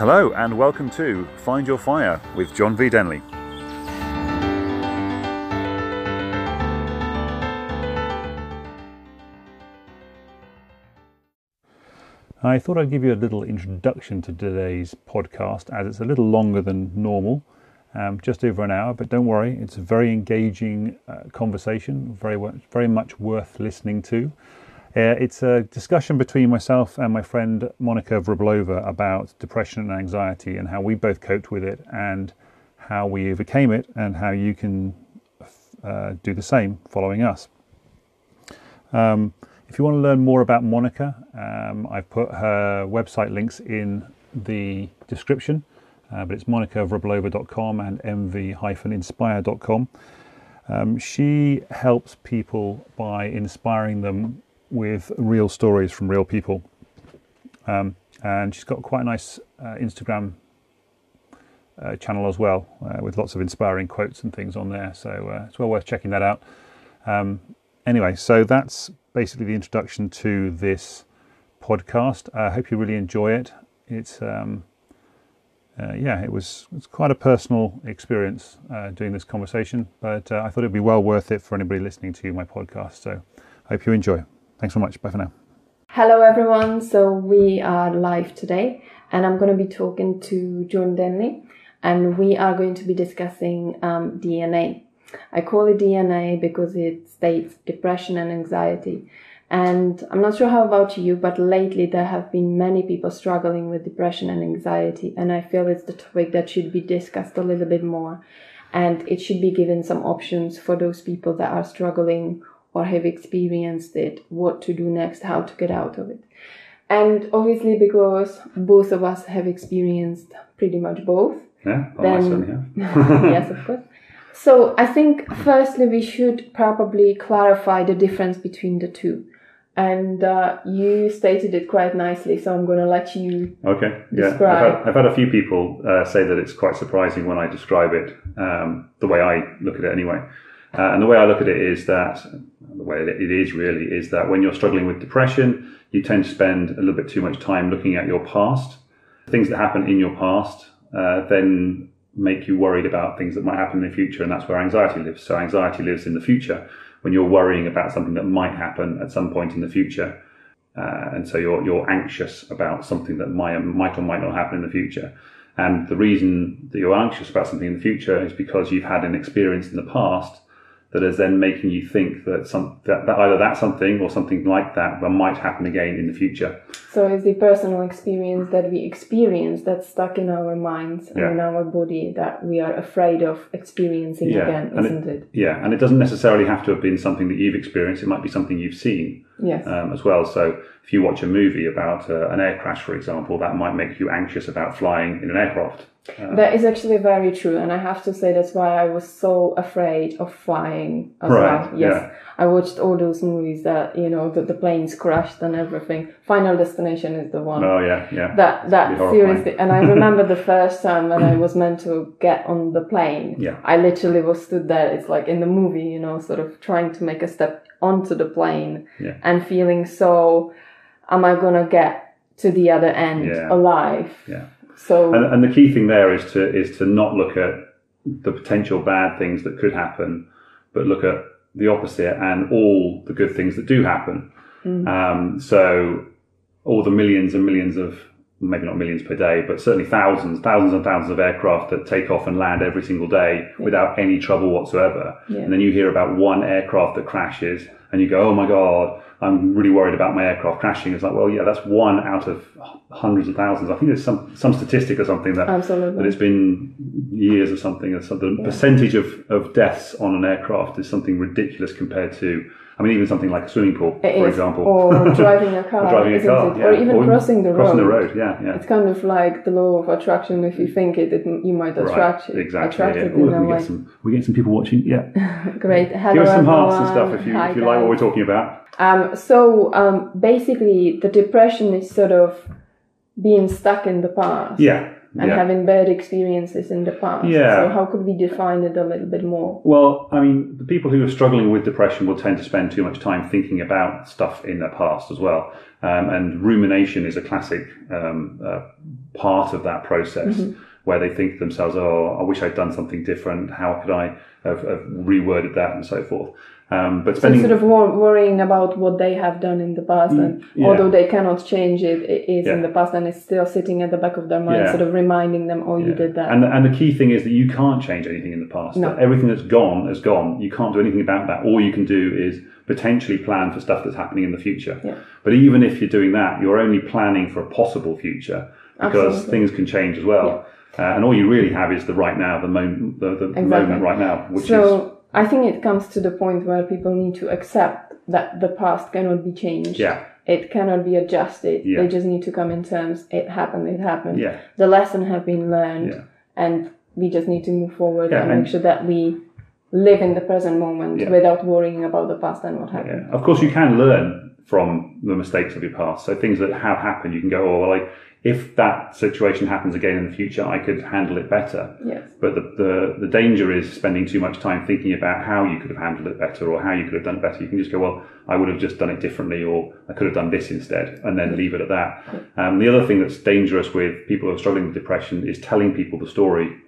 Hello, and welcome to Find Your Fire with John V. Denley. I thought I'd give you a little introduction to today's podcast as it's a little longer than normal, um, just over an hour, but don't worry, it's a very engaging uh, conversation, very, very much worth listening to. Uh, it's a discussion between myself and my friend Monica Vrablova about depression and anxiety and how we both coped with it and how we overcame it and how you can uh, do the same following us. Um, if you want to learn more about Monica, um, I've put her website links in the description, uh, but it's monicavrablova.com and mv-inspire.com. Um, she helps people by inspiring them with real stories from real people. Um, and she's got quite a nice uh, Instagram uh, channel as well, uh, with lots of inspiring quotes and things on there. So uh, it's well worth checking that out. Um, anyway, so that's basically the introduction to this podcast. I hope you really enjoy it. It's um, uh, yeah, it was it's quite a personal experience uh, doing this conversation, but I thought it'd be well worth it for anybody listening to my podcast. So, I hope you enjoy. Thanks so much. Bye for now. Hello, everyone. So we are live today, and I'm going to be talking to John Denley, and we are going to be discussing um, DNA. I call it DNA because it states depression and anxiety. And I'm not sure how about you, but lately there have been many people struggling with depression and anxiety. And I feel it's the topic that should be discussed a little bit more. And it should be given some options for those people that are struggling or have experienced it, what to do next, how to get out of it. And obviously, because both of us have experienced pretty much both. Yeah, then, yes, of course. So I think firstly we should probably clarify the difference between the two. And uh, you stated it quite nicely, so I'm going to let you. Okay. Yeah. I've had, I've had, a few people uh, say that it's quite surprising when I describe it, um, the way I look at it anyway. Uh, and the way I look at it is that the way it is really is that when you're struggling with depression, you tend to spend a little bit too much time looking at your past, things that happen in your past, uh, then make you worried about things that might happen in the future, and that's where anxiety lives. So anxiety lives in the future when you're worrying about something that might happen at some point in the future, uh, and so you're you're anxious about something that might might or might not happen in the future. And the reason that you're anxious about something in the future is because you've had an experience in the past that is then making you think that some that, that either that something or something like that might happen again in the future. So it's the personal experience that we experience that's stuck in our minds and yeah. in our body that we are afraid of experiencing yeah. again, isn't it, it, Yeah, and it doesn't necessarily have to have been something that you've experienced. It might be something you've seen yes. um, as well. So if you watch a movie about uh, an air crash, for example, that might make you anxious about flying in an aircraft. That is actually very true, and I have to say that's why I was so afraid of flying as right, well. Yes, yeah. I watched all those movies that you know that the planes crashed and everything. Final Destination is the one. Oh yeah, yeah. That that seriously, and I remember the first time when I was meant to get on the plane. Yeah. I literally was stood there. It's like in the movie, you know, sort of trying to make a step onto the plane yeah. and feeling so, am I gonna get to the other end yeah. alive? Yeah. So and, and the key thing there is to is to not look at the potential bad things that could happen, but look at the opposite and all the good things that do happen. Mm. Um, so all the millions and millions of maybe not millions per day, but certainly thousands, thousands and thousands of aircraft that take off and land every single day yeah. without any trouble whatsoever. Yeah. And then you hear about one aircraft that crashes and you go, oh my God, I'm really worried about my aircraft crashing. It's like, well, yeah, that's one out of hundreds of thousands. I think there's some, some statistic or something that, Absolutely. that it's been years or something. The yeah. percentage of, of deaths on an aircraft is something ridiculous compared to I mean, even something like a swimming pool, it for is. example, or driving a car, or driving a car, yeah. or even or crossing the crossing road. the road, yeah, yeah. It's kind of like the law of attraction. If you think it, it you might attract right. exactly. Attract yeah. it Ooh, we get some we get some people watching. Yeah, great. Hello, Give us some everyone. hearts and stuff if you Hi, if you like what we're talking about. Um, so um, basically, the depression is sort of being stuck in the past. Yeah, and Yeah. having bad experiences in the past. Yeah. So how could we define it a little bit more? Well, I mean, the people who are struggling with depression will tend to spend too much time thinking about stuff in their past as well. Um, and rumination is a classic um, uh, part of that process where they think to themselves, oh, I wish I'd done something different. How could I have, have reworded that and so forth? Um, but So sort of wor- worrying about what they have done in the past, and Mm, yeah. although they cannot change it, it is in the past, and it's still sitting at the back of their mind, Yeah. sort of reminding them, "Oh, you did that." And, and the key thing is that you can't change anything in the past. No. Everything that's gone is gone. You can't do anything about that. All you can do is potentially plan for stuff that's happening in the future. Yeah. But even if you're doing that, you're only planning for a possible future because Absolutely. things can change as well. Uh, and all you really have is the right now, the moment, the, the Exactly. moment right now, which is so I think it comes to the point where people need to accept that the past cannot be changed. yeah, It cannot be adjusted. Yeah. They just need to come in terms. It happened. It happened. yeah, The lesson has been learned, Yeah. and we just need to move forward Yeah, and, and- make sure that we live in the present moment Yeah. without worrying about the past and what happened. yeah. Of course, you can learn from the mistakes of your past. So things that have happened, you can go, oh well, like if that situation happens again in the future, I could handle it better. Yes. But the, the, the danger is spending too much time thinking about how you could have handled it better or how you could have done it better. You can just go, well, I would have just done it differently or I could have done this instead and then leave it at that. Um, the other thing that's dangerous with people who are struggling with depression is telling people the story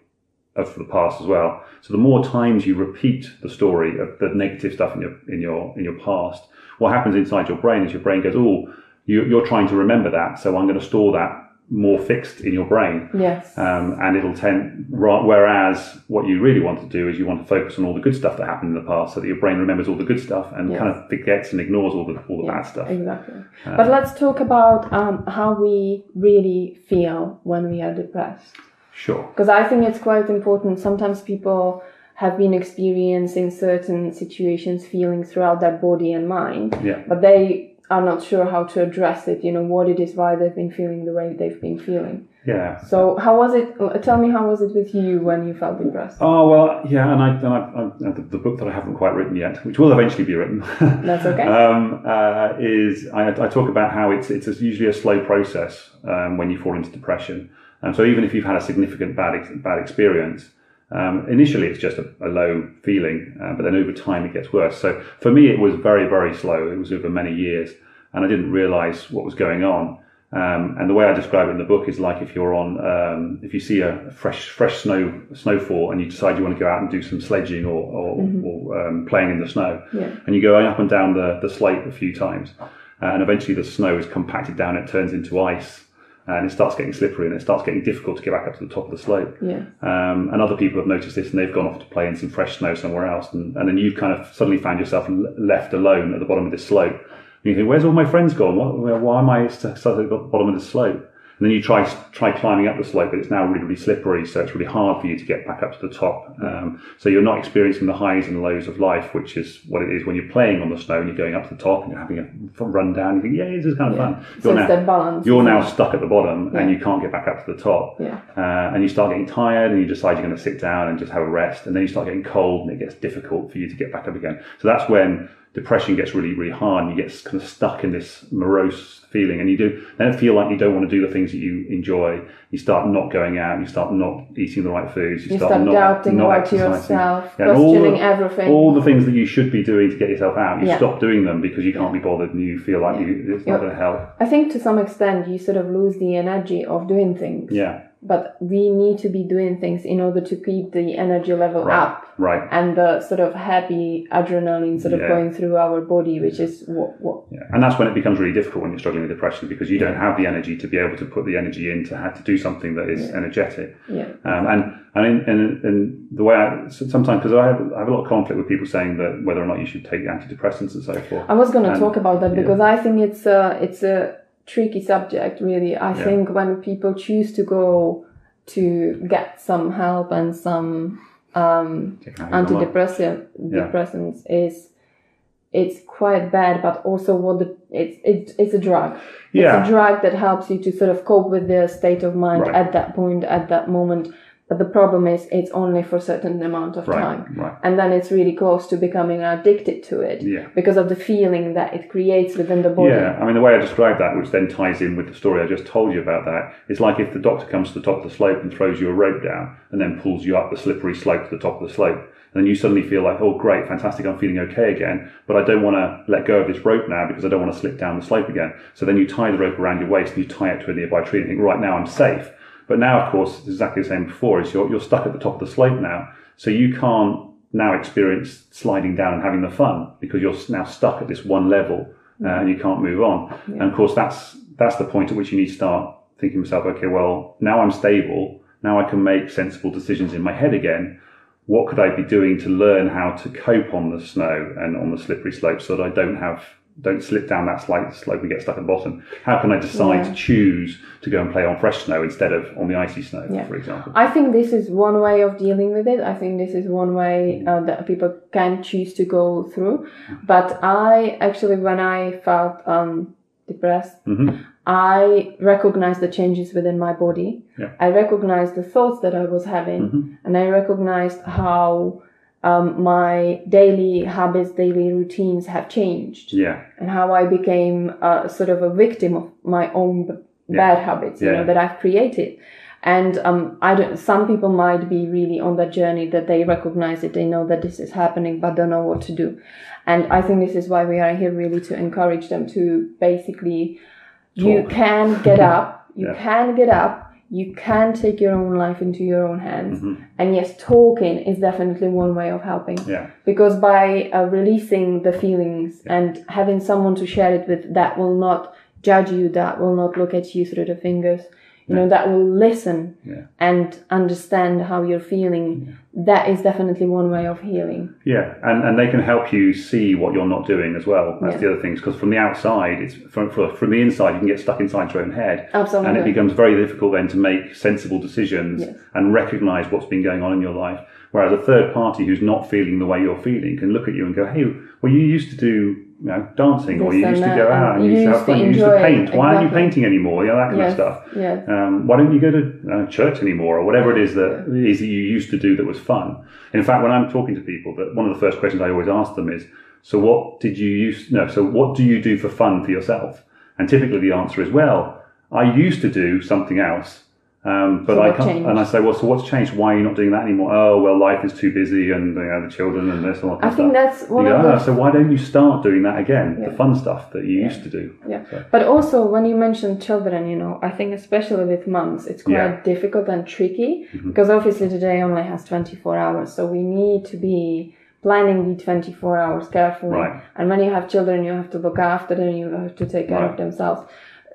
of the past as well. So the more times you repeat the story of the negative stuff in your, in your, in your past, what happens inside your brain is your brain goes, oh, you, you're trying to remember that. So I'm going to store that more fixed in your brain Yes. um, and it'll tend. Whereas what you really want to do is you want to focus on all the good stuff that happened in the past, so that your brain remembers all the good stuff and Yes. kind of forgets and ignores all the all the Yeah, bad stuff. Exactly. but let's talk about um, how we really feel when we are depressed. Sure. Because I think it's quite important. Sometimes people have been experiencing certain situations, feelings throughout their body and mind, Yeah. but they are not sure how to address it, you know, what it is, why they've been feeling the way they've been feeling. Yeah. So, how was it? uh, Tell me, how was it with you when you felt depressed? Oh well, yeah, and I, and I, I the, the book that I haven't quite written yet, which will eventually be written, That's okay. um, uh, is I, I talk about how it's it's usually a slow process um, when you fall into depression. And so even if you've had a significant bad ex- bad experience, um, initially it's just a, a low feeling, uh, but then over time it gets worse. So for me, it was very very slow. It was over many years, and I didn't realise what was going on. Um, and the way I describe it in the book is like if you're on, um, if you see a fresh, fresh snow snowfall, and you decide you want to go out and do some sledging or, or, or um, playing in the snow, Yeah. and you go up and down the, the slate a few times, uh, and eventually the snow is compacted down, it turns into ice, and it starts getting slippery, and it starts getting difficult to get back up to the top of the slope. Yeah. Um, and other people have noticed this, and they've gone off to play in some fresh snow somewhere else, and, and then you've kind of suddenly found yourself left alone at the bottom of this slope. And you think, where's all my friends gone? Where- why am I at the bottom of the slope? And then you try try climbing up the slope, but it's now really really slippery, so it's really hard for you to get back up to the top. Um, so you're not experiencing the highs and lows of life, which is what it is when you're playing on the snow and you're going up to the top and you're having a run down. You think, yeah, this is kind of fun. So You're it's now, balance. you're now stuck at the bottom and you can't get back up to the top. Yeah. Uh, and you start getting tired and you decide you're going to sit down and just have a rest. And then you start getting cold and it gets difficult for you to get back up again. So that's when depression gets really, really hard and you get kind of stuck in this morose feeling and you do then feel like you don't want to do the things that you enjoy. You start not going out, you start not eating the right foods, you, You start not, doubting not about exercising. yourself, Yeah, and all the- everything. All the things that you should be doing to get yourself out, you Yeah. stop doing them because you can't be bothered and you feel like you, it's not Yeah. going to help. I think to some extent you sort of lose the energy of doing things. Yeah, But we need to be doing things in order to keep the energy level right, up right. and the sort of happy adrenaline sort of Yeah. going through our body, which is what, what Yeah. And that's when it becomes really difficult when you're struggling with depression because you don't have the energy to be able to put the energy in to have to do something that is energetic. yeah. Um, and and in, and, and the way I sometimes because I have, I have a lot of conflict with people saying that whether or not you should take antidepressants and so forth. I was going to talk about that because I think it's a it's a tricky subject. Really, I Yeah. think when people choose to go to get some help and some um, antidepressant. Yeah. depressants is it's quite bad, but also what the it's it's it's a drug. Yeah. It's a drug that helps you to sort of cope with the state of mind Right. at that point, at that moment. But the problem is it's only for a certain amount of Right. time Right. and then it's really close to becoming addicted to it Yeah. because of the feeling that it creates within the body Yeah, I mean, the way I described that, which then ties in with the story I just told you about that, it's like if the doctor comes to the top of the slope and throws you a rope down and then pulls you up the slippery slope to the top of the slope. And then you suddenly feel like, oh, great, fantastic, I'm feeling okay again, but I don't want to let go of this rope now because I don't want to slip down the slope again. So then you tie the rope around your waist and you tie it to a nearby tree and think, right now I'm safe. But now, of course, it's exactly the same before, is you're, you're stuck at the top of the slope now. So you can't now experience sliding down and having the fun because you're now stuck at this one level uh, and you can't move on. And of course, that's that's the point at which you need to start thinking to yourself, okay, well, now I'm stable. Now I can make sensible decisions in my head again. What could I be doing to learn how to cope on the snow and on the slippery slopes so that I don't have don't slip down that slight slope and get stuck at the bottom? How can I decide Yeah. to choose to go and play on fresh snow instead of on the icy snow, Yeah. for example? I think this is one way of dealing with it. I think this is one way uh, that people can choose to go through. But I actually, when I felt um, depressed, hmm I recognized the changes within my body. Yeah. I recognized the thoughts that I was having, Mhm. and I recognized how um, my daily habits, daily routines have changed, Yeah, and how I became uh, sort of a victim of my own b- bad habits, you Yeah. know, that I've created. And um, I don't. Some people might be really on that journey that they recognize it, they know that this is happening, but don't know what to do. And I think this is why we are here, really, to encourage them to basically, you can get up, you Yeah. can get up, you can take your own life into your own hands. Mhm. And yes, talking is definitely one way of helping yeah, because by uh, releasing the feelings and having someone to share it with that will not judge you that will not look at you through the fingers you know that will listen Yeah. and understand how you're feeling that is definitely one way of healing Yeah, and, and they can help you see what you're not doing as well. That's Yeah. the other thing, because from the outside, it's from, from the inside, you can get stuck inside your own head, absolutely and it becomes very difficult then to make sensible decisions Yes. and recognise what's been going on in your life. Whereas a third party who's not feeling the way you're feeling can look at you and go, "Hey, well, you used to do." You know, dancing, or you used to go out and you used to have fun. You used to paint. Why aren't you painting anymore? You know that kind yes of stuff. yes Um, why don't you go to uh, church anymore, or whatever it is that is that you used to do that was fun? In fact, when I'm talking to people, that one of the first questions I always ask them is, "So what did you use? No, so what do you do for fun for yourself?" And typically the answer is, "Well, I used to do something else." Um, but So I can't, and I say, well, so what's changed? Why are you not doing that anymore? Oh, well, life is too busy, and you know, the children and this and all that. i think stuff. that's one You go, of "Ah, the so why don't you start doing that again? Yeah. The fun stuff that you used to do. Yeah, So- but also when you mention children, you know, I think especially with moms, it's quite Yeah. difficult and tricky Mhm. because obviously the day only has 24 hours, so we need to be planning the 24 hours carefully. Right. And when you have children, you have to look after them, you have to take care Right. of themselves.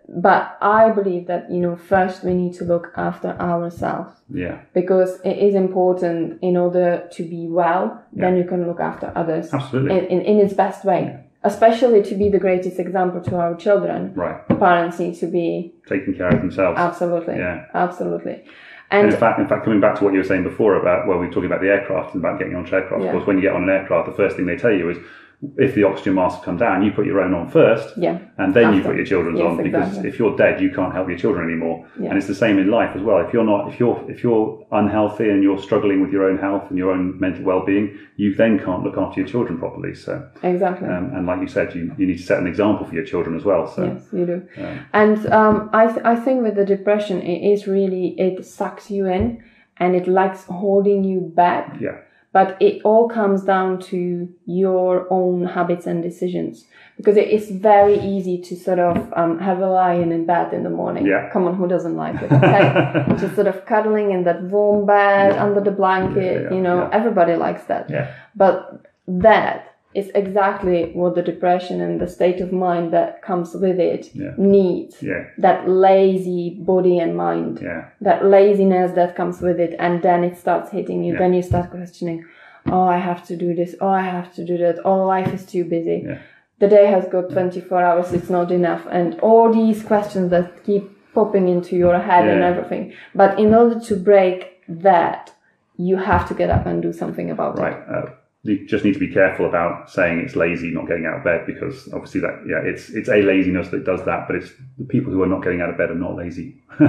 But I believe that, you know, first we need to look after ourselves Yeah, because it is important in order to be well, then you can look after others absolutely. in, in, in its best way. Especially to be the greatest example to our children, right, parents need to be taking care of themselves. absolutely, Yeah. absolutely. And And in fact, in fact, coming back to what you were saying before about where we were talking about the aircraft and about getting onto aircraft, Yeah. of course, when you get on an aircraft, the first thing they tell you is if the oxygen masks come down, you put your own on first, yeah, and then you put your children's Yes, on because exactly. if you're dead, you can't help your children anymore. Yeah. And it's the same in life as well. If you're not, if you're if you're unhealthy and you're struggling with your own health and your own mental well-being, you then can't look after your children properly. So, exactly. um, and like you said, you, you need to set an example for your children as well. So, yes, you do. um, And um, I, th- I think with the depression, it is really, it sucks you in and it likes holding you back. yeah, But it all comes down to your own habits and decisions. Because it is very easy to sort of um, have a lion in bed in the morning. Yeah. Come on, who doesn't like it? Okay. Just sort of cuddling in that warm bed Yeah. under the blanket. Yeah, yeah, you know, everybody likes that. yeah, But that is exactly what the depression and the state of mind that comes with it Yeah. needs. yeah, That lazy body and mind, yeah, that laziness that comes with it, and then it starts hitting you. Then you start questioning, oh, I have to do this, oh, I have to do that, oh, life is too busy. The day has got 24 hours, it's not enough. And all these questions that keep popping into your head and everything. But in order to break that, you have to get up and do something about right. it. Uh, you just need to be careful about saying it's lazy not getting out of bed because obviously that yeah it's it's a laziness that does that but it's the people who are not getting out of bed are not lazy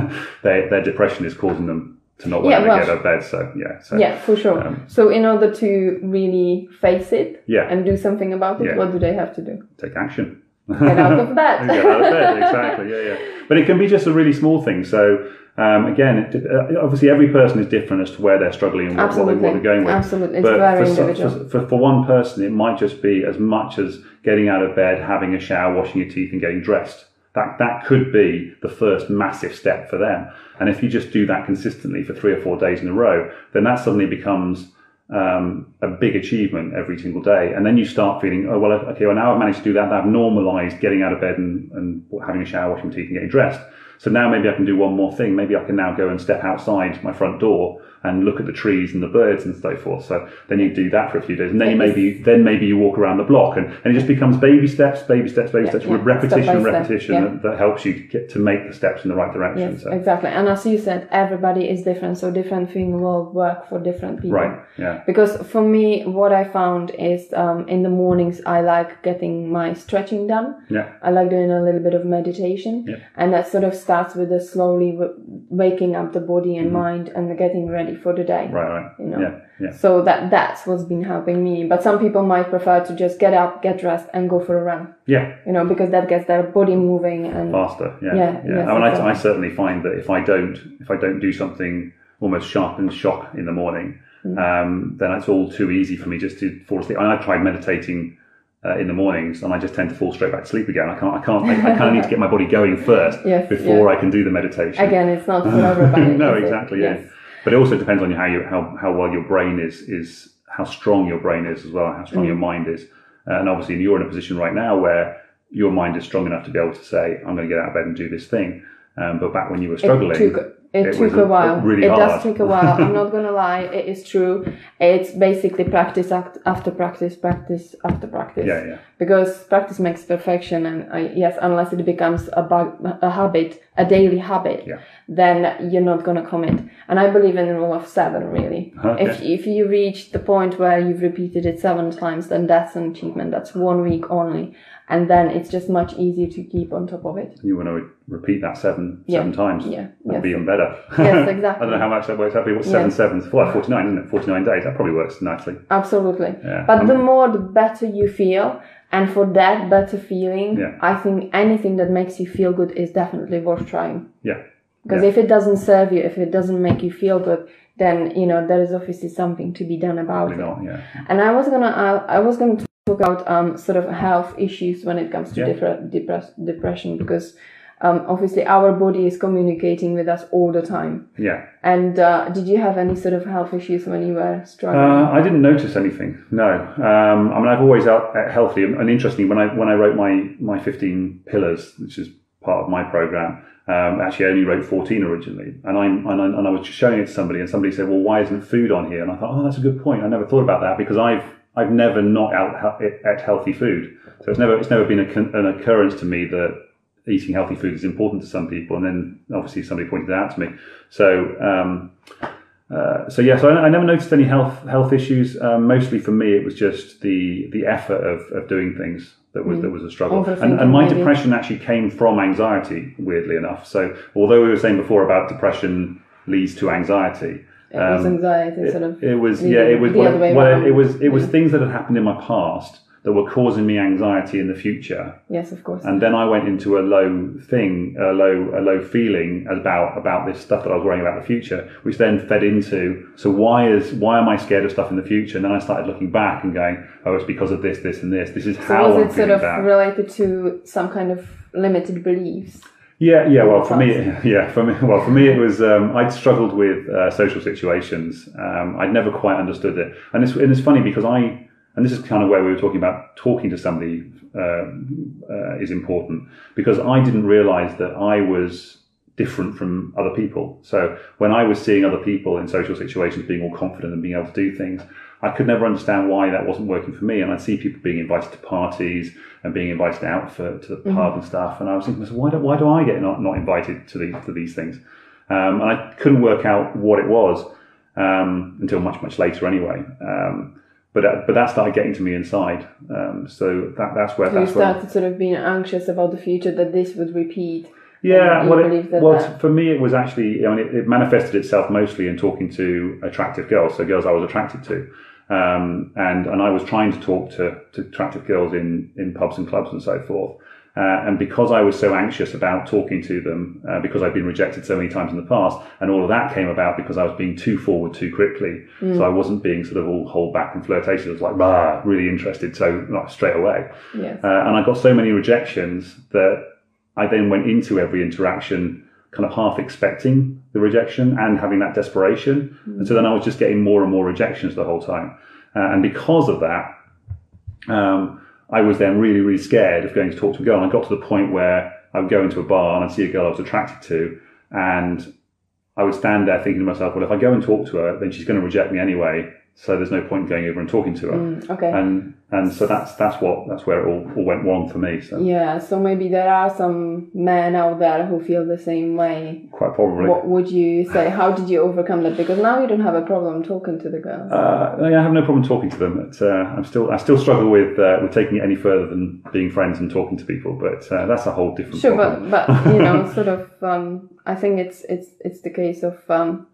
their, their depression is causing them to not want Yeah, to well- get out of bed. So yeah, so Yeah, for sure. Um, so in order to really face it yeah, and do something about it, Yeah. what do they have to do? take action. Get out of bed. get out of bed. Exactly. Yeah, yeah. But it can be just a really small thing. So um, again, it, uh, obviously every person is different as to where they're struggling and what, what, they, what they're going with. Absolutely. It's very for, individual. for, for, one person, it might just be as much as getting out of bed, having a shower, washing your teeth, and getting dressed. That that could be the first massive step for them. And if you just do that consistently for three or four days in a row, then that suddenly becomes um, a big achievement every single day. And then you start feeling, oh well, okay, well now I've managed to do that. I've normalised getting out of bed and, and having a shower, washing my teeth, and getting dressed. So now maybe I can do one more thing. Maybe I can now go and step outside my front door and look at the trees and the birds and so forth. So then you do that for a few days, and then you maybe then maybe you walk around the block, and, and it just becomes baby steps, baby steps, baby Yeah, steps, yeah. with repetition, Step by step, repetition yeah. that, that helps you get to make the steps in the right direction. Yes, so exactly. And as you said, everybody is different, so different thing will work for different people. right, yeah, Because for me, what I found is um, in the mornings, I like getting my stretching done. yeah, I like doing a little bit of meditation. Yeah. And that sort of starts with the slowly w- waking up the body and mind and getting ready for the day. Mm-hmm. right, right, You know? yeah, yeah, So that that's what's been helping me. But some people might prefer to just get up, get dressed, and go for a run. yeah. You know, because that gets their body moving and faster. Yeah, Yeah, yeah. yes, I mean, I, exactly. I certainly find that if I don't, if I don't do something almost sharp and shock in the morning, Mm. um, then it's all too easy for me just to fall asleep. And I tried meditating. Uh, in the mornings, and I just tend to fall straight back to sleep again. I can't. I can't. I, I kind of need to get my body going first Yes, before I can do the meditation. again, it's not for everybody. no, is it? exactly. Yeah, Yes. But it also depends on how you how how well your brain is is how strong your brain is as well, how strong Mm. your mind is, and obviously you're in a position right now where your mind is strong enough to be able to say, "I'm going to get out of bed and do this thing." Um, but back when you were struggling, It took, it it took a a- while. really it hard. does take a while. I'm not gonna lie. It is true. It's basically practice after practice, practice after practice. yeah, yeah, Because practice makes perfection, and I, yes, unless it becomes a bug, a habit, a daily habit, Yeah. then you're not gonna commit. And I believe in the rule of seven. Really, Okay. if if you reach the point where you've repeated it seven times, then that's an achievement. That's one week only, and then it's just much easier to keep on top of it. you want to repeat that seven Yeah. seven times. Yeah. That'd Yes. be even better. Yes, exactly. I don't know how much that works out. But what's seven Yes. sevens? Well, forty nine, isn't it? Forty nine days. That probably works nicely. Absolutely. Yeah. But the Um, more, the better you feel. And for that better feeling, Yeah. I think anything that makes you feel good is definitely worth trying. Yeah. Because Yeah. if it doesn't serve you, if it doesn't make you feel good, then you know there is obviously something to be done about Probably it. not. Yeah. And I was gonna, I, I was gonna talk about um, sort of health issues when it comes to Yeah. depre- depress- depression, because um, obviously our body is communicating with us all the time. Yeah. And uh, did you have any sort of health issues when you were struggling? Uh, I didn't notice anything. No. Um, I mean, I've always out uh, healthy and interestingly when I when I wrote my my fifteen pillars, which is part of my program. Um, actually, I only wrote 14 originally, and I and I, and I was showing it to somebody, and somebody said, "Well, why isn't food on here?" And I thought, "Oh, that's a good point. I never thought about that because I've I've never not out, ate healthy food, so it's never it's never been a, an occurrence to me that eating healthy food is important to some people, and then obviously somebody pointed it out to me. So um, uh, so yeah, so I, I never noticed any health health issues. Um, mostly for me, it was just the the effort of, of doing things that was that was a struggle. And, and my maybe. depression actually came from anxiety, weirdly enough. So although we were saying before about depression leads to anxiety, it was um, anxiety, sort of. it was yeah, it was well, well, it was it was things that had happened in my past that were causing me anxiety in the future Yes, of course. and then I went into a low thing, a low, a low feeling about about this stuff that I was worrying about the future, which then fed into. So why is why am I scared of stuff in the future? And then I started looking back and going, oh, it's because of this, this, and this. This is So how was I'm it sort of related to some kind of limited beliefs? Yeah, yeah. Well, for me, yeah, for me, well, for me, it was um, I'd struggled with uh, social situations. Um, I'd never quite understood it, and it's and it's funny because I and this is kind of where we were talking about talking to somebody uh, uh, is important because I didn't realize that I was different from other people. So when I was seeing other people in social situations being all confident and being able to do things, I could never understand why that wasn't working for me. And I'd see people being invited to parties and being invited out for to the pub and stuff, and I was thinking, why do why do I get not, not invited to these to these things? Um, and I couldn't work out what it was um, until much much later, anyway. Um, but that, but that started getting to me inside. Um, so that that's where So you that's where started sort of being anxious about the future that this would repeat, Yeah, well, it, that well, that- for me, it was actually, I mean, it, it manifested itself mostly in talking to attractive girls, so girls I was attracted to. Um, and, and I was trying to talk to, to attractive girls in, in pubs and clubs and so forth. Uh, and because I was so anxious about talking to them, uh, because I'd been rejected so many times in the past, and all of that came about because I was being too forward too quickly. So I wasn't being sort of all hold back and flirtatious. I was like, rah, really interested, so like straight away. yes. Uh, and I got so many rejections that I then went into every interaction kind of half expecting the rejection and having that desperation. And so then I was just getting more and more rejections the whole time. Uh, and because of that, um, I was then really, really scared of going to talk to a girl. And I got to the point where I would go into a bar and I'd see a girl I was attracted to, and I would stand there thinking to myself, well, if I go and talk to her, then she's going to reject me anyway. So there's no point in going over and talking to her. Mm, okay. And and so that's that's what that's where it all, all went wrong for me. So yeah. So maybe there are some men out there who feel the same way. quite probably. What would you say? How did you overcome that? Because now you don't have a problem talking to the girls. Uh, I have no problem talking to them. But, uh, I'm still I still struggle with uh, with taking it any further than being friends and talking to people. But uh, that's a whole different Sure, problem. but but you know, sort of. Um, I think it's it's it's the case of um,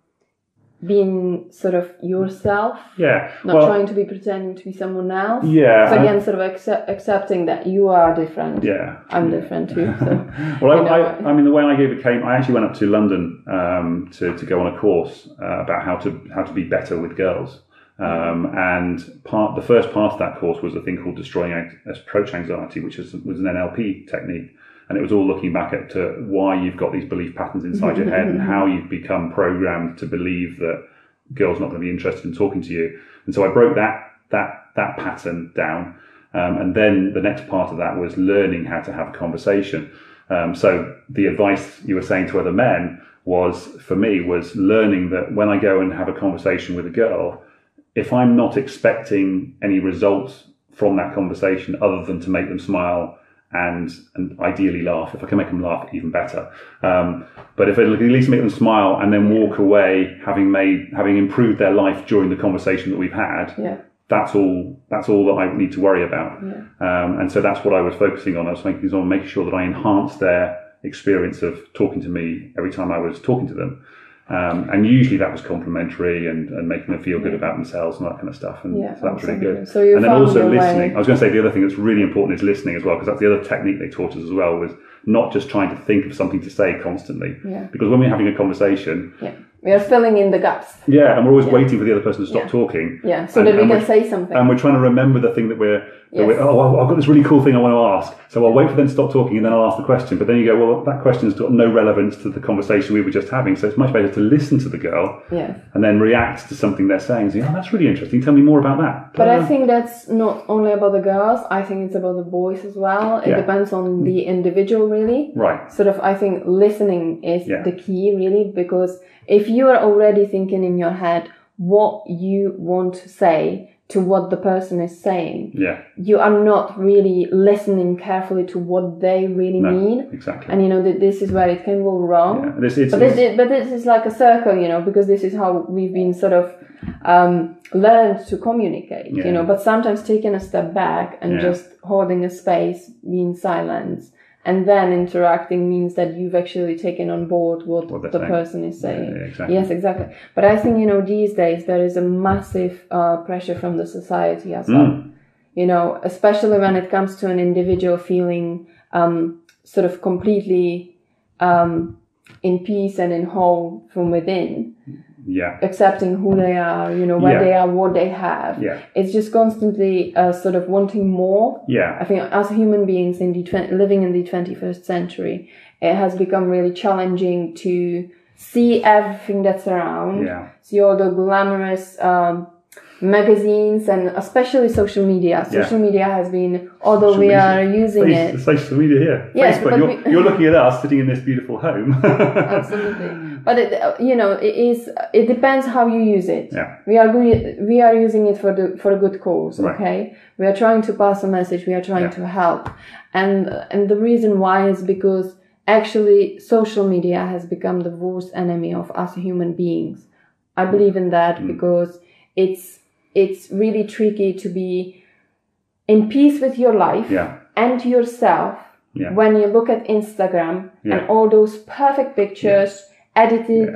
being sort of yourself, yeah. not well, trying to be pretending to be someone else. yeah. So again, sort of accept, accepting that you are different. yeah. I'm different too. So Well, I. I, I mean, the way I gave it came. I actually went up to London um, to to go on a course uh, about how to how to be better with girls. Um, and part the first part of that course was a thing called destroying approach anxiety, which is, was an NLP technique, and it was all looking back at to why you've got these belief patterns inside your head and how you've become programmed to believe that girls not going to be interested in talking to you. And so I broke that that that pattern down, um, and then the next part of that was learning how to have a conversation. Um, so the advice you were saying to other men was for me was learning that when I go and have a conversation with a girl, if I'm not expecting any results from that conversation other than to make them smile and and ideally laugh, if I can make them laugh, even better. Um, but if I at least make them smile and then walk away having made having improved their life during the conversation that we've had, yeah, that's all that's all that I need to worry about. Um, and so that's what I was focusing on. I was making on making sure that I enhanced their experience of talking to me every time I was talking to them. Um, and usually that was complimentary and, and making them feel good about themselves and that kind of stuff. And Yeah, so that was really good. So and then also your way- listening. I was going to say the other thing that's really important is listening as well, because that's the other technique they taught us as well was not just trying to think of something to say constantly. Yeah. Because when we're having a conversation, yeah. We are filling in the gaps. yeah, and we're always waiting for the other person to stop Yeah. talking. Yeah, so And- that we can we're- say something. and we're trying to remember the thing that we're, Yes. oh I've- got this really cool thing I want to ask so I'll wait for them to stop talking and then I'll ask the question but then you go well that question's got no relevance to the conversation we were just having so it's much better to listen to the girl yes. and then react to something they're saying say oh that's really interesting tell me more about that But I Uh, think that's not only about the girls. I think it's about the boys as well. It Yeah. depends on the individual, really. right Sort of, I think listening is Yeah. the key, really, because if you are already thinking in your head what you want to say to what the person is saying, yeah you are not really listening carefully to what they really no, mean. exactly And you know that this is where it can go wrong. yeah. this, it's, But this, but this is like a circle, you know, because this is how we've been sort of um, learned to communicate, Yeah. you know. But sometimes taking a step back and Yeah. just holding a space, being silent, and then interacting means that you've actually taken on board what, What the person is saying. yeah, exactly Yes, exactly. But I think you know these days there is a massive uh, pressure from the society as well. Mm. You know, especially when it comes to an individual feeling um, sort of completely um, in peace and in whole from within, yeah accepting who they are. You know, where Yeah. they are, what they have. yeah It's just constantly uh, sort of wanting more. yeah I think as human beings in the twen- living in the 21st century, it has become really challenging to see everything that's around, yeah see all the glamorous um, magazines and especially social media. Social media has been, although Social we media. are using Face- it. social media here Yes, Facebook but you're, we- you're looking at us sitting in this beautiful home Absolutely, but it, uh, you know, it is. It depends how you use it. yeah We are we are using it for the for a good cause. Right. Okay, we are trying to pass a message. We are trying Yeah. to help, and and the reason why is because actually social media has become the worst enemy of us human beings. I believe in that Mm. because it's it's really tricky to be in peace with your life yeah and yourself Yeah. when you look at Instagram Yeah. and all those perfect pictures, edited,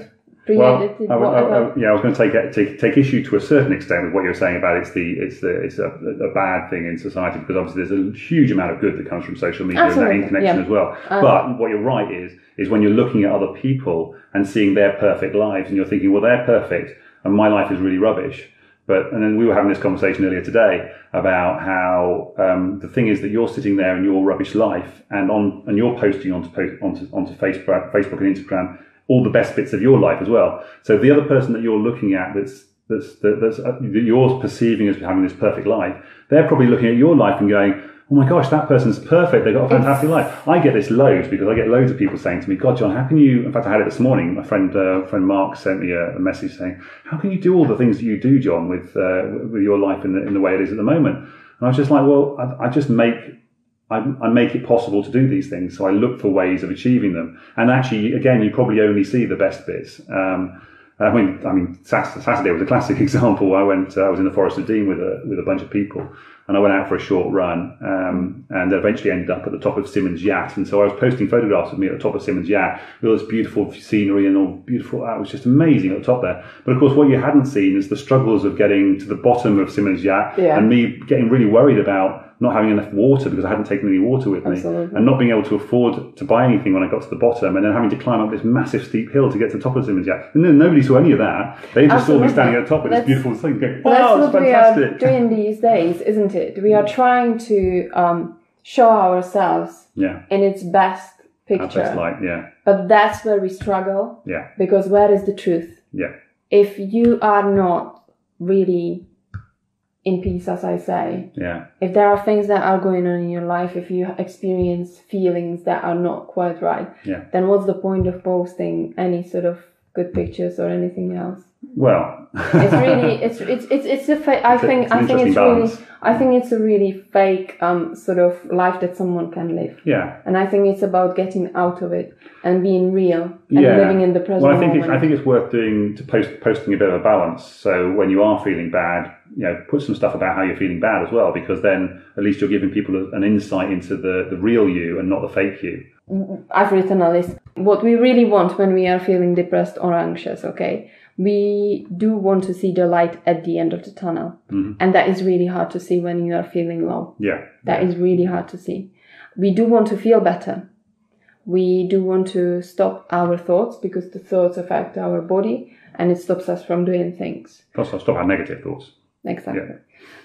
Well, pre-edited, I, I, whatever. I, yeah, I was going to take, take take issue to a certain extent with what you're saying about it's the it's the it's a, a bad thing in society because obviously there's a huge amount of good that comes from social media Absolutely, and that interconnection yeah. as well. Um, but what you're right is is when you're looking at other people and seeing their perfect lives and you're thinking, well, they're perfect and my life is really rubbish. But and then we were having this conversation earlier today about how um, the thing is that you're sitting there in your rubbish life and on and you're posting onto onto onto Facebook, Facebook and Instagram all the best bits of your life as well. So the other person that you're looking at that's that's that, that's uh, that you're perceiving as having this perfect life, they're probably looking at your life and going. Oh my gosh, that person's perfect. They've got a fantastic life. I get this loads because I get loads of people saying to me, God, John, how can you? In fact, I had it this morning. My friend, uh, friend Mark sent me a, a message saying, How can you do all the things that you do, John, with uh, with your life in the, in the way it is at the moment? And I was just like, Well, I, I just make I, I make it possible to do these things. So I look for ways of achieving them. And actually, again, you probably only see the best bits. Um, I mean, I mean, Saturday was a classic example. I went, uh, I was in the Forest of Dean with a with a bunch of people, and I went out for a short run, um, and eventually ended up at the top of Symonds Yat. And so I was posting photographs of me at the top of Symonds Yat with all this beautiful scenery and all beautiful. It was just amazing at the top there. But of course, what you hadn't seen is the struggles of getting to the bottom of Symonds Yat, Yeah. and me getting really worried about not having enough water because I hadn't taken any water with me, and not being able to afford to buy anything when I got to the bottom, and then having to climb up this massive steep hill to get to the top of Yat. And then nobody saw any of that. They just saw me standing at the top with this beautiful thing going, That's wow, it's what we are fantastic. doing these days, isn't it? We are trying to um, show ourselves Yeah, in its best picture. just like, yeah, But that's where we struggle yeah, because where is the truth? yeah, If you are not really in peace, as I say, yeah, if there are things that are going on in your life, if you experience feelings that are not quite right, yeah. then what's the point of posting any sort of good pictures or anything else? Well, It's really, it's it's it's it's a. Fa- I It's think an I think it's really. I think it's a really fake um sort of life that someone can live, yeah, and I think it's about getting out of it and being real and Yeah. living in the present Well, I think it's. I think it's worth doing to post posting a bit of a balance. So when you are feeling bad, you know, put some stuff about how you're feeling bad as well, because then at least you're giving people an insight into the the real you and not the fake you. I've written a list. What we really want when we are feeling depressed or anxious, okay? We do want to see the light at the end of the tunnel. Mm-hmm. And that is really hard to see when you are feeling low. Yeah, That is really hard to see. We do want to feel better. We do want to stop our thoughts because the thoughts affect our body and it stops us from doing things. plus stop our negative thoughts. Exactly.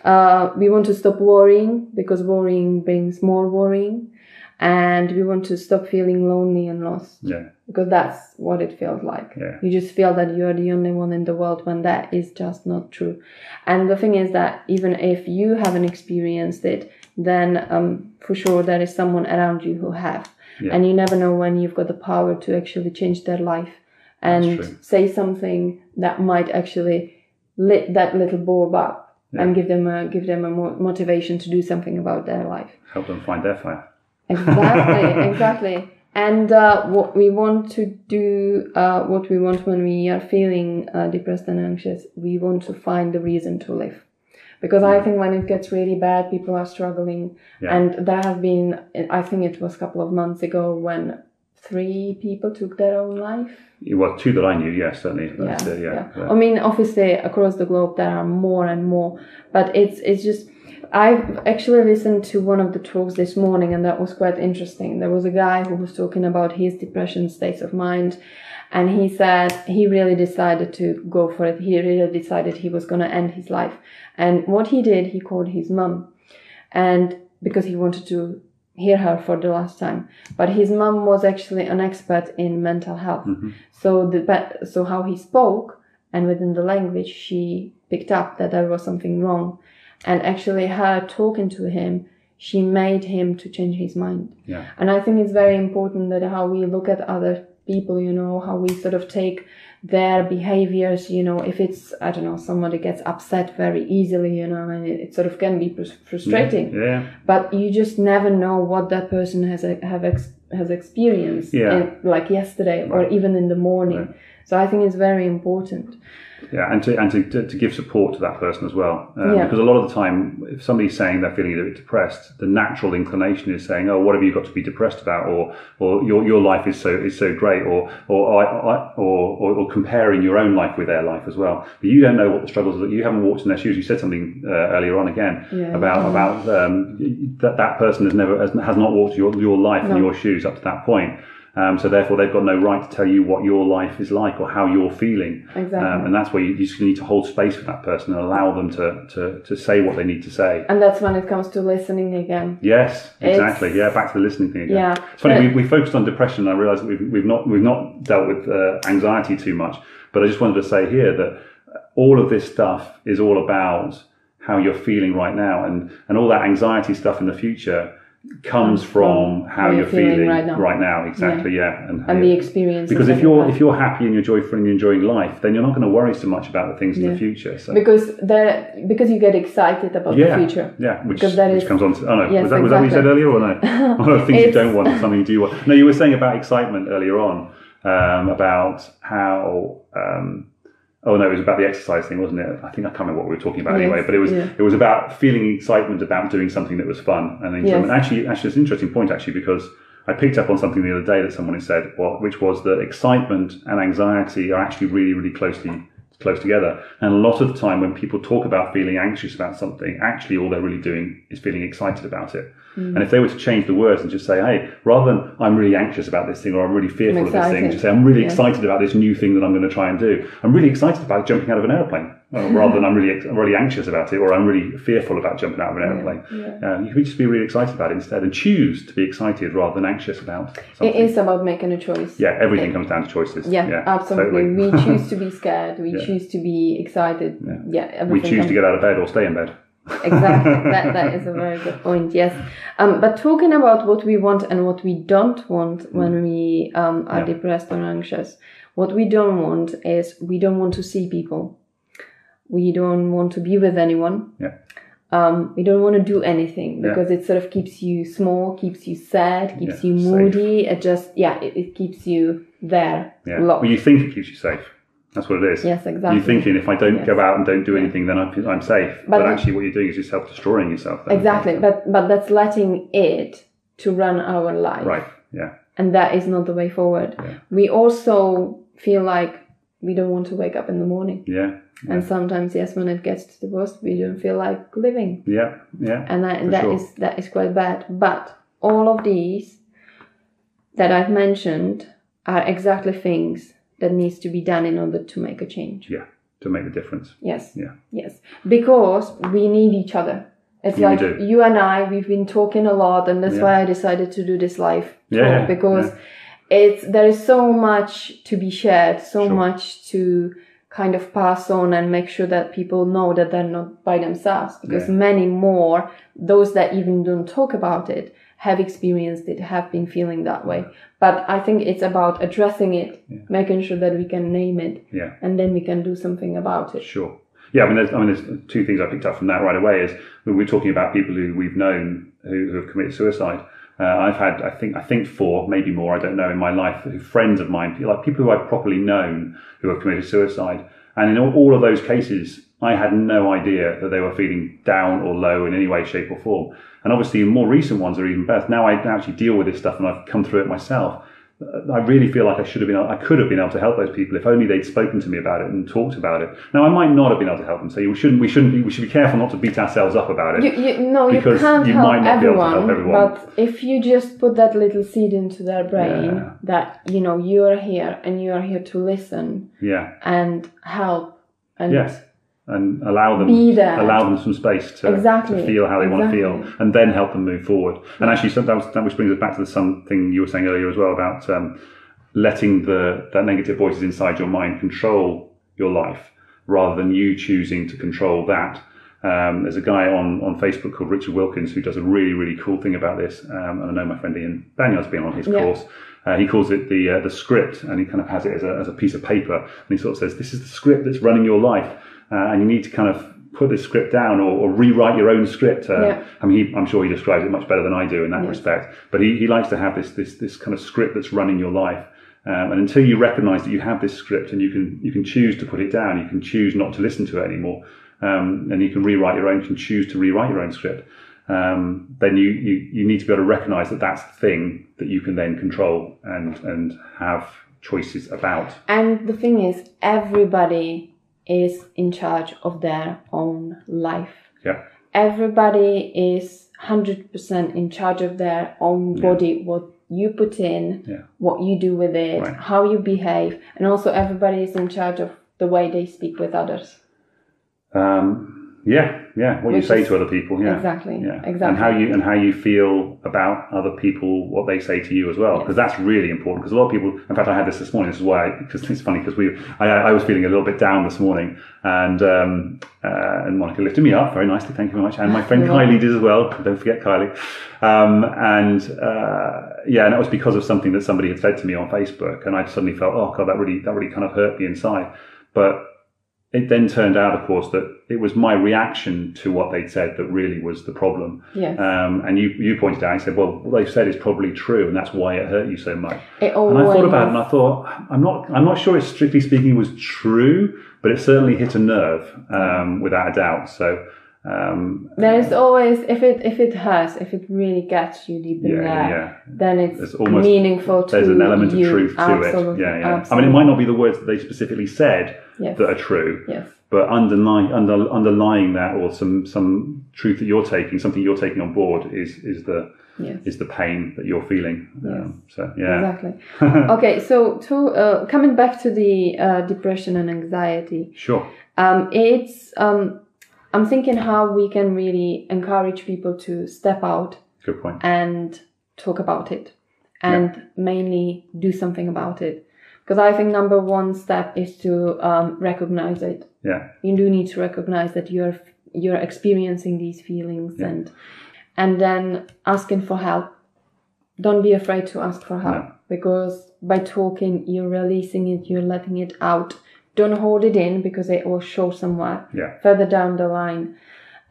Uh, we want to stop worrying because worrying brings more worrying. And we want to stop feeling lonely and lost Yeah, because that's what it feels like. Yeah. You just feel that you're the only one in the world when that is just not true. And the thing is that even if you haven't experienced it, then um, for sure there is someone around you who have. Yeah. And you never know when you've got the power to actually change their life and say something that might actually lit that little bulb up and give them a give them a mo- motivation to do something about their life. help them find their fire. Exactly, exactly. And uh, what we want to do, uh, what we want when we are feeling uh, depressed and anxious, we want to find the reason to live. Because I think when it gets really bad, people are struggling. Yeah. And there have been, I think it was a couple of months ago when three people took their own life. Well, two that I knew, yes, certainly. Yeah, That's, yeah, yeah. yeah. I mean, obviously across the globe there are more and more, but it's it's just. I've actually listened to one of the talks this morning, and that was quite interesting. There was a guy who was talking about his depression states of mind, and he said he really decided to go for it. He really decided he was going to end his life, and what he did, he called his mum, and because he wanted to hear her for the last time. But his mum was actually an expert in mental health. Mm-hmm. So the so how he spoke and within the language she picked up that there was something wrong, and actually her talking to him, she made him to change his mind. Yeah. And I think it's very important that how we look at other people, you know, how we sort of take their behaviors, you know, if it's, I don't know, somebody gets upset very easily, you know, and it, it sort of can be frus- frustrating Yeah, but you just never know what that person has have ex- has experienced Yeah. in, like yesterday or even in the morning So I think it's very important. Yeah, and to and to, to, to give support to that person as well, um, Yeah. because a lot of the time, if somebody's saying they're feeling a bit depressed, the natural inclination is saying, "Oh, what have you got to be depressed about?" or "or your your life is so is so great," or or I, I or, or or comparing your own life with their life as well. But you don't know what the struggles are that you haven't walked in their shoes. You said something uh, earlier on again Yeah. about about um, that that person has never has, has not walked your your life No. in your shoes up to that point. Um, so therefore, they've got no right to tell you what your life is like or how you're feeling. Exactly. Um, and that's where you, you just need to hold space for that person and allow them to, to, to say what they need to say. And that's when it comes to listening again. Yes, exactly. It's- Yeah, back to the listening thing again. Yeah. It's funny, But- we, we focused on depression and I realised that we've, we've, not, we've not dealt with uh, anxiety too much. But I just wanted to say here that all of this stuff is all about how you're feeling right now. And, and all that anxiety stuff in the future comes from how, you're, feeling, right now. Exactly, yeah. And, And the experience. because if you're if you're happy and you're joyful and you're enjoying life, then you're not going to worry so much about the things in the future. So because that because you get excited about yeah, the future. yeah, which, Because that which is- comes on. To, oh no, Yes, was, that, was that what you said earlier or no? One of the things you don't want something you do want. No, you were saying about excitement earlier on um, about how. Um, Oh no, it was about the exercise thing, wasn't it? I think I can't remember what we were talking about Yes, anyway. But it was yeah. it was about feeling excitement about doing something that was fun and enjoyment. Yes. Actually, actually, it's an interesting point actually because I picked up on something the other day that someone had said, well, which was that excitement and anxiety are actually really, really closely close together. And a lot of the time, when people talk about feeling anxious about something, actually all they're really doing is feeling excited about it. Mm. And if they were to change the words and just say, hey, rather than I'm really anxious about this thing or I'm really fearful I'm of this thing, just say, I'm really Yeah. excited about this new thing that I'm going to try and do. I'm really excited about jumping out of an airplane. Well, rather than I'm really, really anxious about it or I'm really fearful about jumping out of an airplane. Uh, you could just be really excited about it instead and choose to be excited rather than anxious about something. It is about making a choice. Yeah, everything comes down to choices. Yeah, absolutely. totally. We choose to be scared. We Yeah. choose to be excited. Yeah, we choose comes- to get out of bed or stay in bed. Exactly. that that is a very good point. Yes. Um, but talking about what we want and what we don't want when we um, are Yeah. depressed or anxious, what we don't want is we don't want to see people. We don't want to be with anyone. Yeah. Um, we don't want to do anything Yeah. because it sort of keeps you small, keeps you sad, keeps Yeah, you safe. moody. It just yeah, it, it keeps you there. Yeah. locked. Well, you think it keeps you safe. That's what it is. Yes, exactly. You're thinking if I don't Yes. go out and don't do anything, then I'm, I'm safe. But, But- actually, what you're doing is you're self-destroying yourself. then. Exactly, but but that's letting it to run our life. Right. Yeah. and that is not the way forward. We also feel like we don't want to wake up in the morning, Yeah. and sometimes yes, when it gets to the worst, we don't feel like living, Yeah. Yeah. and that, that sure. is, that is quite bad. But all of these that I've mentioned are exactly things that needs to be done in order to make a change. Yeah. To make a difference. Yes. Yeah. Yes, because we need each other. It's Yeah, like do. you and I, we've been talking a lot, and that's Yeah. why I decided to do this live Yeah, because it's there is so much to be shared, so Sure. much to kind of pass on and make sure that people know that they're not by themselves. Because many more, those that even don't talk about it, have experienced it, have been feeling that way. But I think it's about addressing it, making sure that we can name it, Yeah. and then we can do something about it. Sure. Yeah, I mean, there's, I mean, there's two things I picked up from that right away. Is when we're talking about people who we've known who, who have committed suicide. Uh, I've had, I think, I think four, maybe more, I don't know, in my life, friends of mine, like people who I've properly known who have committed suicide. And in all, all of those cases, I had no idea that they were feeling down or low in any way, shape, or form. And obviously, more recent ones are even better. Now I actually deal with this stuff, and I've come through it myself. I really feel like I should have been, I could have been able to help those people if only they'd spoken to me about it and talked about it. Now I might not have been able to help them, so we shouldn't, we shouldn't, be, we should be careful not to beat ourselves up about it. You, you, no, you can't you help, might not be able to everyone, help everyone. But if you just put that little seed into their brain Yeah. that you know you are here and you are here to listen yeah, and help and yes, and allow them, Be there. allow them some space to, Exactly. to feel how they want to feel, and then help them move forward. And actually, so that, was, that which brings us back to the something you were saying earlier as well about um, letting the that negative voices inside your mind control your life rather than you choosing to control that. Um, there's a guy on, on Facebook called Richard Wilkins who does a really, really cool thing about this. Um, and I know my friend Ian Banyard's been on his Yeah. course. Uh, he calls it the uh, the script, and he kind of has it as a, as a piece of paper. And he sort of says, "This is the script that's running your life, uh, and you need to kind of put this script down or, or rewrite your own script." Uh, Yeah. I mean, he, I'm sure he describes it much better than I do in that Yes. respect. But he, he likes to have this this this kind of script that's running your life. Um, and until you recognise that you have this script and you can you can choose to put it down, you can choose not to listen to it anymore, um, and you can rewrite your own. You can choose to rewrite your own script. Um, then you, you you need to be able to recognise that that's the thing that you can then control and and have choices about. And the thing is, everybody is in charge of their own life. Yeah. Everybody is 100% in charge of their own body, what you put in, Yeah. what you do with it, Right. how you behave, and also everybody is in charge of the way they speak with others. Um, yeah, yeah. What you say is- to other people, yeah, Exactly, yeah, exactly. and how you and how you feel about other people, what they say to you as well, because that's really important. Because a lot of people, in fact, I had this this morning. This is why, because it's funny because we, I, I was feeling a little bit down this morning, and um, uh, and Monica lifted me up very nicely. Thank you very much, and my friend Kylie did as well. Don't forget Kylie. Um, and uh, yeah, and that was because of something that somebody had said to me on Facebook, and I suddenly felt, oh god, that really that really kind of hurt me inside, but it then turned out, of course, that it was my reaction to what they'd said that really was the problem. Yes. Um, and you, you pointed out, I said, well, what they've said is probably true, and that's why it hurt you so much. It always And I thought about it, and I thought, I'm not, I'm not sure it strictly speaking was true, but it certainly hit a nerve, um, without a doubt. So, um, There is always if it if it hurts, if it really gets you deep in yeah, there, yeah. then it's There's almost- meaningful to There's an element of truth to Absolutely, it. Yeah, yeah. I mean, it might not be the words that they specifically said Yes. that are true, Yes. but underlying under, underlying that or some some truth that you're taking something you're taking on board is is the Yes. is the pain that you're feeling um, so yeah Exactly. okay, so to uh, coming back to the uh, depression and anxiety, sure um, it's um, I'm thinking how we can really encourage people to step out good point and talk about it, and mainly do something about it. Because I think number one step is to um, recognize it. yeah You do need to recognize that you're you're experiencing these feelings and and then asking for help. Don't be afraid to ask for help No. because by talking, you're releasing it, you're letting it out. Don't hold it in because it will show somewhere yeah further down the line.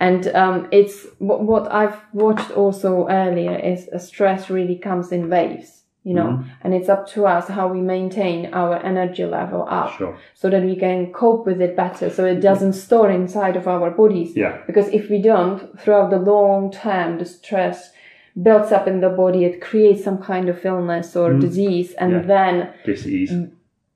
And um, it's what, what I've watched also earlier is stress really comes in waves, you know, Mm-hmm. and it's up to us how we maintain our energy level up sure. so that we can cope with it better so it doesn't store inside of our bodies. Yeah. Because if we don't throughout the long term the stress builds up in the body it creates some kind of illness or disease and Mm. Yeah. then disease.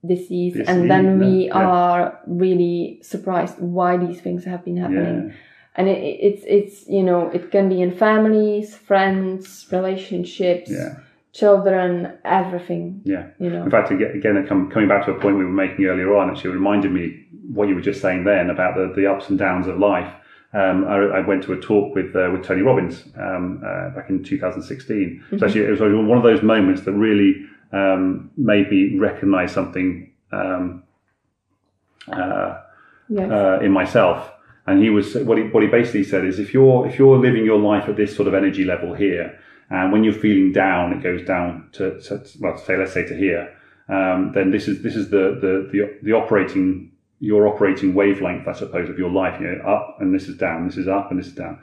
Disease Disease, and then we yeah. are really surprised why these things have been happening. Yeah. And it, it- it's it's you know it can be in families friends relationships. Yeah children everything yeah. you know. In fact again come, coming back to a point we were making earlier on actually reminded me what you were just saying then about the, the ups and downs of life. Um, I, I went to a talk with uh, with Tony Robbins um, uh, back in 2016. So actually, it was one of those moments that really um, made me recognise something um, uh, yes. uh, in myself. And he was what he what he basically said is if you're if you're living your life at this sort of energy level here, and when you're feeling down, it goes down to, to well, say let's say to here, um, then this is this is the the the, the operating your operating wavelength, I suppose, of your life. You know, up and this is down, this is up and this is down,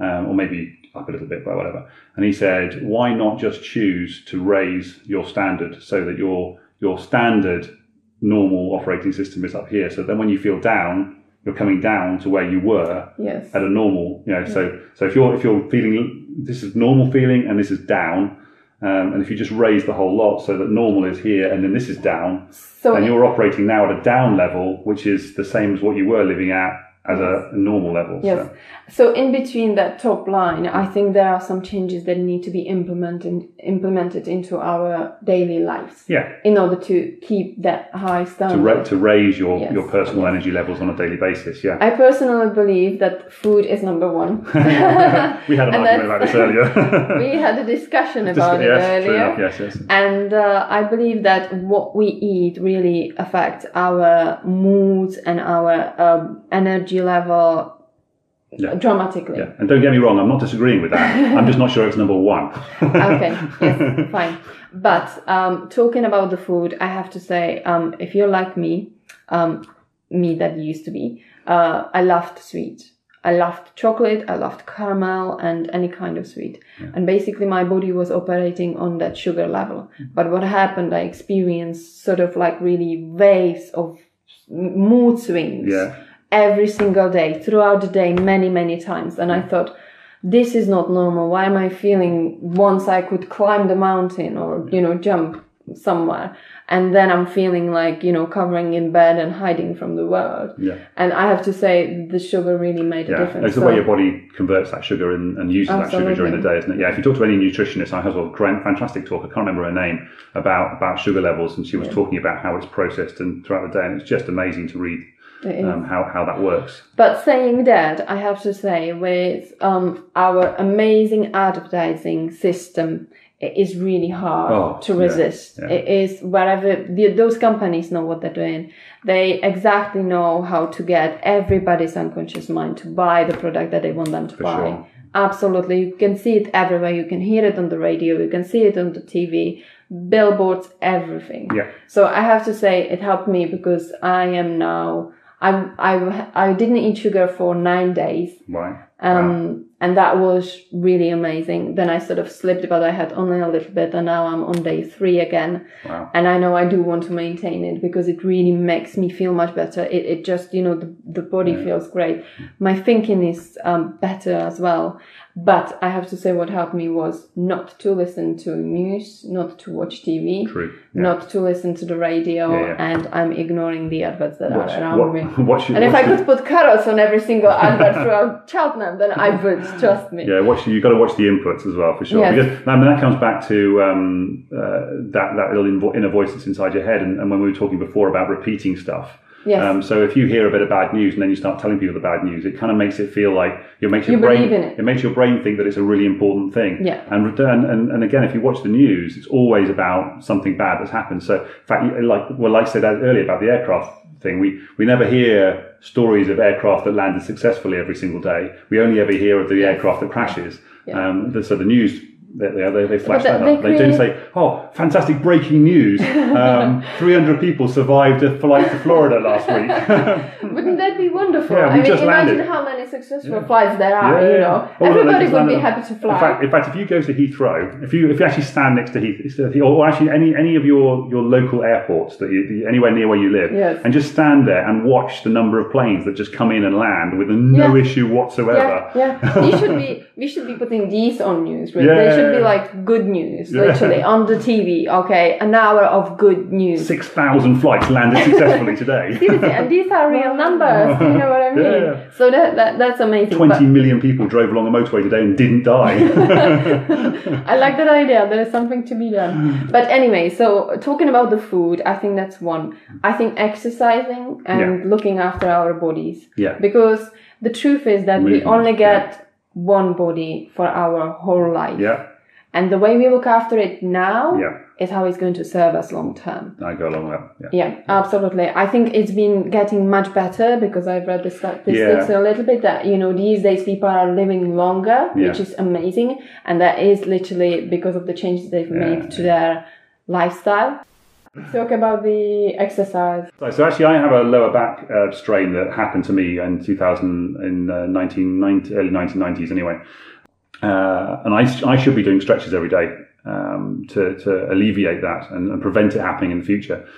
um, or maybe up a little bit, but whatever. And he said, why not just choose to raise your standard so that your your standard normal operating system is up here. So then when you feel down, you're coming down to where you were yes at a normal, you know, so, so if you're, if you're feeling, this is normal feeling and this is down, um, and if you just raise the whole lot so that normal is here and then this is down, so and you're operating now at a down level, which is the same as what you were living at as a, a normal level. Yes. So, So in between that top line, I think there are some changes that need to be implemented implemented into our daily lives yeah, in order to keep that high to, standard. ra- to raise your, Yes. your personal energy levels on a daily basis. Yeah. I personally believe that food is number one. we had an argument about this earlier. we had a discussion about it yes, true earlier. Yes, yes. And uh, I believe that what we eat really affects our moods and our um, energy level Yeah. dramatically. Yeah, and don't get me wrong, I'm not disagreeing with that. I'm just not sure it's number one. okay, yes, fine. But um, talking about the food, I have to say, um, if you're like me, um, me that used to be, uh, I loved sweet. I loved chocolate, I loved caramel, and any kind of sweet. And basically, my body was operating on that sugar level. But what happened, I experienced sort of like really waves of mood swings Yeah. Every single day, throughout the day, many, many times. And I mm. thought, this is not normal. Why am I feeling once I could climb the mountain or, you know, jump somewhere? And then I'm feeling like, you know, covering in bed and hiding from the world. Yeah. And I have to say, the sugar really made a Yeah, difference. it's the way your body converts that sugar and, and uses that sugar during the day, isn't it? Yeah, if you talk to any nutritionist, I had a fantastic talk, I can't remember her name, about, about sugar levels, and she was talking about how it's processed and throughout the day, and it's just amazing to read um, how, how that works. But saying that, I have to say, with um, our amazing advertising system, it is really hard Oh, to resist. yeah. It is wherever the, those companies know what they're doing. They exactly know how to get everybody's unconscious mind to buy the product that they want them to buy. sure. Absolutely, you can see it everywhere. You can hear it on the radio. You can see it on the TV, billboards, everything. Yeah. So I have to say it helped me because I am now I I I didn't eat sugar for nine days, Why? um, and that was really amazing. Then I sort of slipped, but I had only a little bit, and now I'm on day three again. Wow. And I know I do want to maintain it because it really makes me feel much better. It it just you know the the body feels great. My thinking is um, better as well. But I have to say, what helped me was not to listen to news, not to watch TV, True. Yeah. not to listen to the radio, Yeah, yeah. and I'm ignoring the adverts that Watch- are around what- me. watch- and if watch I could put carrots on every single advert throughout Cheltenham, then I would. Trust me. Yeah, watch. You've got to watch the inputs as well for sure. Yes. Because I mean, that comes back to um, uh, that that little inner voice that's inside your head, and, and when we were talking before about repeating stuff. Yes. Um, so if you hear a bit of bad news and then you start telling people the bad news, it kind of makes it feel like it makes your You brain in it. makes your brain think that it's a really important thing. Yeah. And return and, and again, if you watch the news, it's always about something bad that's happened. So in fact, like well, like I said earlier about the aircraft thing, we we never hear stories of aircraft that landed successfully every single day. We only ever hear of the aircraft that crashes. Yeah. Um, the- so the news. They, they, they, they flash that up. They don't say, "Oh, fantastic breaking news! Um, 300 people survived a flight to Florida last week." Wouldn't that be wonderful? Yeah, I mean, imagine landed. how many successful flights there are. You know, Oh, everybody would be happy to fly. In fact, in fact, if you go to Heathrow, if you if you actually stand next to Heathrow, or actually any any of your, your local airports that you, anywhere near where you live, Yes. and just stand there and watch the number of planes that just come in and land with no Yeah. issue whatsoever. yeah, yeah. Should be. We should be putting these on news. Yeah. Should be like good news, Yeah. literally on the TV. Okay, an hour of good news. Six thousand flights landed successfully today. Seriously, and these are real numbers. You know what I mean? Yeah. So that, that that's amazing. Twenty million people drove along a motorway today and didn't die. I like that idea. There is something to be done. But anyway, so talking about the food, I think that's one. I think exercising and looking after our bodies. Yeah. Because the truth is that we only get one body for our whole life. yeah, And the way we look after it now yeah, is how it's going to serve us long term. I go along with that. Yeah. Yeah, absolutely. I think it's been getting much better because I've read the statistics Yeah. a little bit that, you know, these days people are living longer, which is amazing. And that is literally because of the changes they've made to their lifestyle. Talk about the exercise. So, so actually, I have a lower back uh, strain that happened to me in 2000, in uh, 1990, early 1990s anyway. Uh, and I, I should be doing stretches every day um, to, to alleviate that and, and prevent it happening in the future.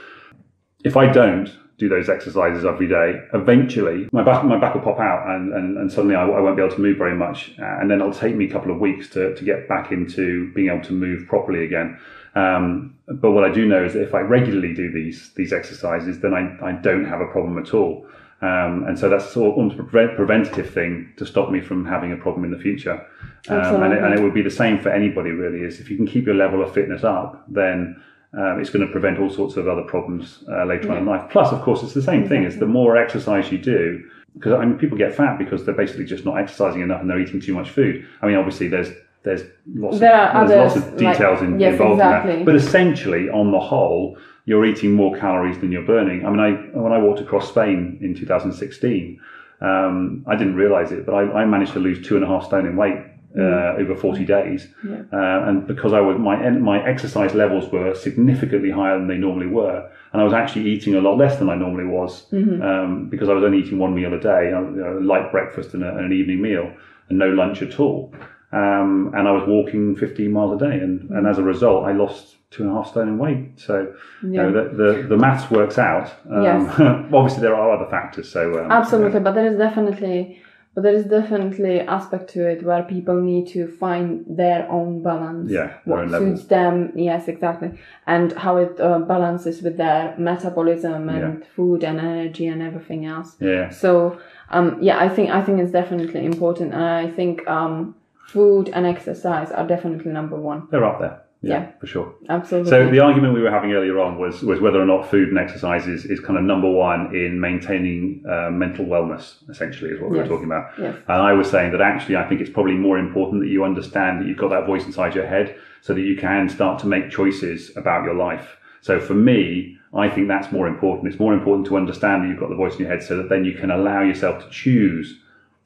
If I don't do those exercises every day, eventually my back, my back will pop out and, and, and suddenly I, I won't be able to move very much. And then it'll take me a couple of weeks to, to get back into being able to move properly again. Um, but what I do know is that if I regularly do these these exercises, then I, I don't have a problem at all. Um, and so that's sort of almost a prevent, preventative thing to stop me from having a problem in the future. Um, and, it, and it would be the same for anybody really. Is if you can keep your level of fitness up, then um, it's going to prevent all sorts of other problems uh, later on in life. Plus, of course, it's the same thing. Is the more exercise you do, because I mean, people get fat because they're basically just not exercising enough and they're eating too much food. I mean, obviously, there's there's lots There of are there's lots of details like- in, yes, involved in that. But essentially, on the whole, you're eating more calories than you're burning. I mean, I when I walked across Spain in 2016, um, I didn't realise it, but I, I managed to lose two and a half stone in weight uh, over 40 days. Yeah. Uh, and because I was, my, my exercise levels were significantly higher than they normally were. And I was actually eating a lot less than I normally was um, because I was only eating one meal a day, you know, a light breakfast and, a, and an evening meal, and no lunch at all. Um, and I was walking 15 miles a day. And, and as a result, I lost two and a half stone in weight. So, you know, the, the, the maths works out. Um, Yes. obviously, there are other factors. So, um, Absolutely, but there is definitely, but there is definitely aspect to it where people need to find their own balance. Yeah, what own level. suits them. Yes, exactly, and how it uh, balances with their metabolism and food and energy and everything else. Yeah. So, um, yeah, I think I think it's definitely important, and I think um, food and exercise are definitely number one. They're up there. Yeah, Yeah. for sure. Absolutely. So the argument we were having earlier on was was whether or not food and exercise is, is kind of number one in maintaining uh, mental wellness. Essentially, is what we Yes. were talking about. Yes. And I was saying that actually, I think it's probably more important that you understand that you've got that voice inside your head, so that you can start to make choices about your life. So for me, I think that's more important. It's more important to understand that you've got the voice in your head, so that then you can allow yourself to choose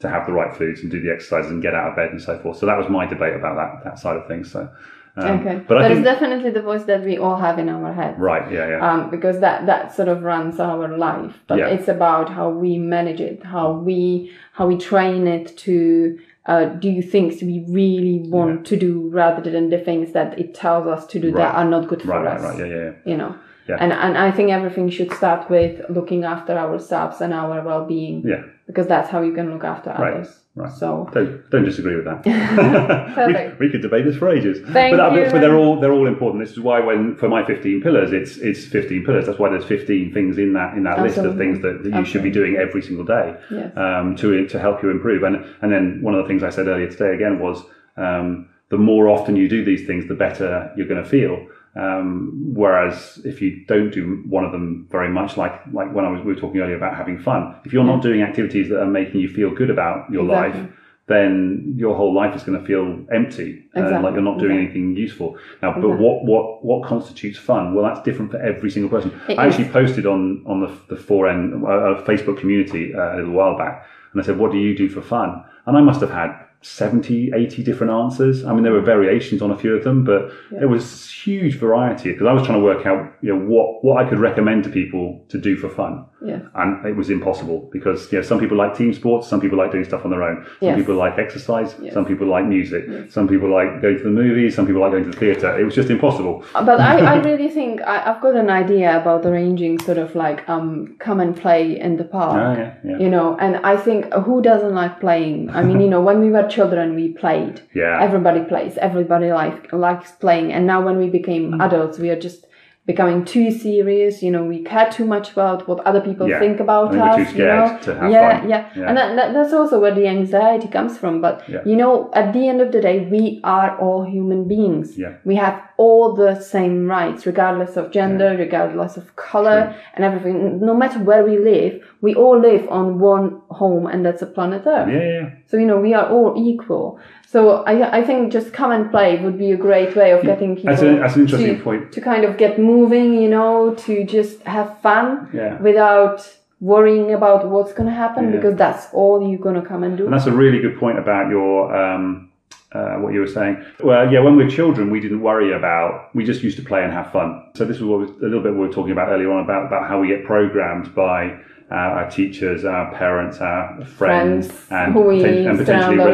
to have the right foods and do the exercises and get out of bed and so forth. So that was my debate about that that side of things. So. Um, okay, but is think definitely the voice that we all have in our head. right, yeah, yeah. um, because that that sort of runs our life. But Yeah. it's about how we manage it, how we how we train it to uh, do things we really want to do rather than the things that it tells us to do that are not good for Right, right, us. right. Yeah, yeah, yeah. You know. Yeah. And and I think everything should start with looking after ourselves and our well being. Yeah. Because that's how you can look after Right, others. right. So Don't don't disagree with that. Perfect. we, we could debate this for ages. Thank but, uh, you. but they're all they're all important. This is why when for my fifteen pillars, it's it's fifteen pillars. That's why there's fifteen things in that in that list of things that, that you should be doing every single day Yes. um, to to help you improve. And and then one of the things I said earlier today again was um, the more often you do these things, the better you're going to feel. Um, whereas if you don't do one of them very much, like like when I was we were talking earlier about having fun, if you're not doing activities that are making you feel good about your Exactly. life, then your whole life is going to feel empty and Exactly, like you're not doing exactly. anything useful. Now, but what what what constitutes fun? Well, that's different for every single person. It I is. actually posted on on the the four end uh, Facebook community uh, a little while back, and I said, "What do you do for fun?" And I must have had 70, 80 different answers. I mean, there were variations on a few of them, but there was huge variety because I was trying to work out, you know, what, what I could recommend to people to do for fun. Yes. And it was impossible because, you know, some people like team sports, some people like doing stuff on their own. Some Yes. people like exercise, Yes. some people like music, some people like going to the movies, some people like going to the theatre. It was just impossible. But I, I really think I, I've got an idea about arranging sort of like um come and play in the park. Ah, yeah, yeah. You know, and I think who doesn't like playing? I mean, you know, when we were children, we played. Yeah. Everybody plays. Everybody like likes playing. And now when we became Mm. adults, we are just becoming too serious. You know, we care too much about what other people Yeah. think about think we're us. too you scared know? to have yeah, fun. yeah, Yeah. And that, that, that's also where the anxiety comes from. But Yeah. you know, at the end of the day, we are all human beings. Yeah. We have all the same rights, regardless of gender, regardless of color, and everything. No matter where we live, we all live on one home, and that's a planet Earth. Yeah. So you know, we are all equal. So I, I think just come and play would be a great way of getting people That's, a, that's an interesting to, point. to kind of get moving. You know, to just have fun Yeah. without worrying about what's going to happen Yeah. because that's all you're going to come and do. And that's a really good point about your um, uh, what you were saying. Well, yeah, when we were children, we didn't worry about. We just used to play and have fun. So this was what we, a little bit we were talking about earlier on about about how we get programmed by. Uh, our teachers, our parents, our friends, Friends and, poten- and potentially re-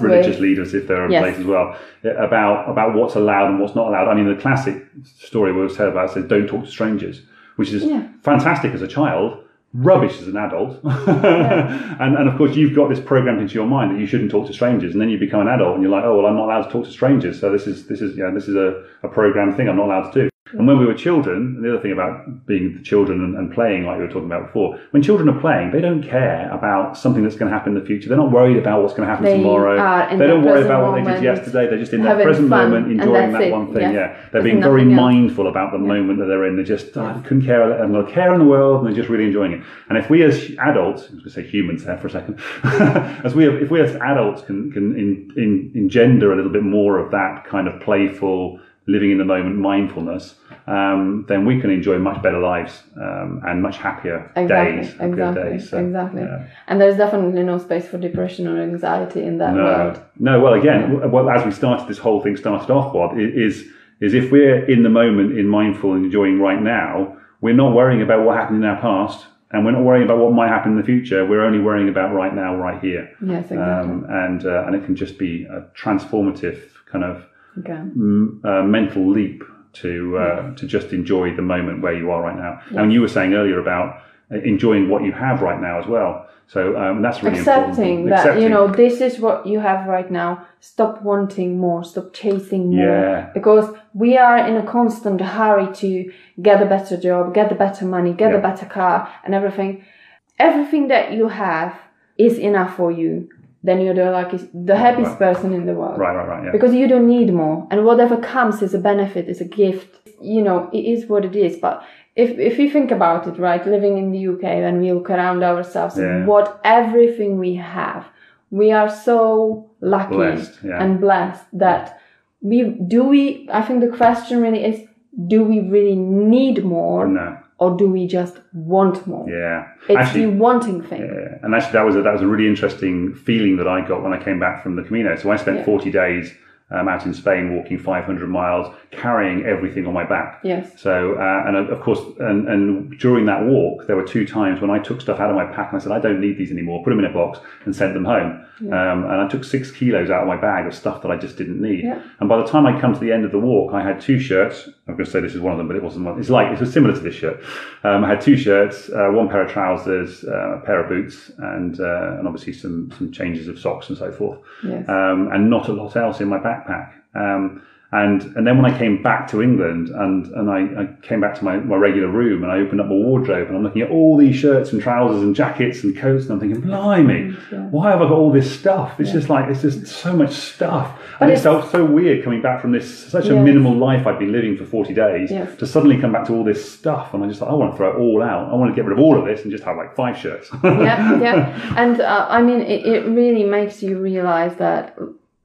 religious with. leaders if they're in Yes. place as well. About about what's allowed and what's not allowed. I mean, the classic story we always tell about says, "Don't talk to strangers," which is Yeah. fantastic as a child, rubbish as an adult. and, and of course, you've got this programmed into your mind that you shouldn't talk to strangers, and then you become an adult and you're like, oh well, I'm not allowed to talk to strangers. So this is this is yeah, this is a, a programmed thing I'm not allowed to do. And when we were children, and the other thing about being the children and, and playing, like we were talking about before, when children are playing, they don't care about something that's going to happen in the future. They're not worried about what's going to happen They tomorrow. they don't worry about what they did yesterday. They're just in that having present moment, enjoying that it. one thing. Yes. Yeah, they're being very else. mindful about the moment that they're in. They just oh, I couldn't care. I'm going care in the world, and they're just really enjoying it. And if we as adults, I was going to say humans there for a second, as we if we as adults can can in, in, engender a little bit more of that kind of playful living in the moment mindfulness, um, then we can enjoy much better lives um, and much happier Exactly, days. good exactly, days. So, exactly. yeah. And there's definitely no space for depression or anxiety in that No, world. no. Well, again, w- well, as we started, this whole thing started off with is is if we're in the moment, in mindful and enjoying right now, we're not worrying about what happened in our past, and we're not worrying about what might happen in the future. We're only worrying about right now, right here, Yes, exactly. um, and uh, and it can just be a transformative kind of okay. m- uh, mental leap to uh, to just enjoy the moment where you are right now. And you were saying earlier about uh, enjoying what you have right now as well. So um, that's really Accepting important. that you know this is what you have right now. Stop wanting more. Stop chasing more. Yeah. Because we are in a constant hurry to get a better job, get the better money, get Yeah. a better car, and everything. Everything that you have is enough for you. Then you're the luckiest, the happiest person in the world. Right, right, right. Yeah. because you don't need more and whatever comes is a benefit is a gift you know it is what it is but if if you think about it right living in the uk and we look around ourselves Yeah. what everything we have we are so lucky Blessed, yeah. and blessed that we do we i think the question really is do we really need more no. Or do we just want more Yeah. it's Actually, the wanting thing Yeah, and actually, that was a, that was a really interesting feeling that I got when I came back from the Camino. So I spent Yeah. 40 days um, out in Spain, walking 500 miles, carrying everything on my back. yes So, uh, and of course, and, and during that walk, there were two times when I took stuff out of my pack and I said, I don't need these anymore, put them in a box and sent them home. Um, and I took six kilos out of my bag of stuff that I just didn't need. Yeah. And by the time I come to the end of the walk, I had two shirts. I'm going to say this is one of them, but it wasn't one. It's like, it was similar to this shirt. Um, I had two shirts, uh, one pair of trousers, uh, a pair of boots, and, uh, and obviously some, some changes of socks and so forth yes um, and not a lot else in my backpack. Um, and and then when I came back to England and and I, I came back to my, my regular room and I opened up my wardrobe and I'm looking at all these shirts and trousers and jackets and coats and I'm thinking, blimey, why have I got all this stuff? It's just like it's just so much stuff. and it felt so weird coming back from this such a minimal life I'd been living for 40 days to suddenly come back to all this stuff and I just thought I want to throw it all out. I want to get rid of all of this and just have like five shirts. yeah, yeah. And uh, I mean, it, it really makes you realize that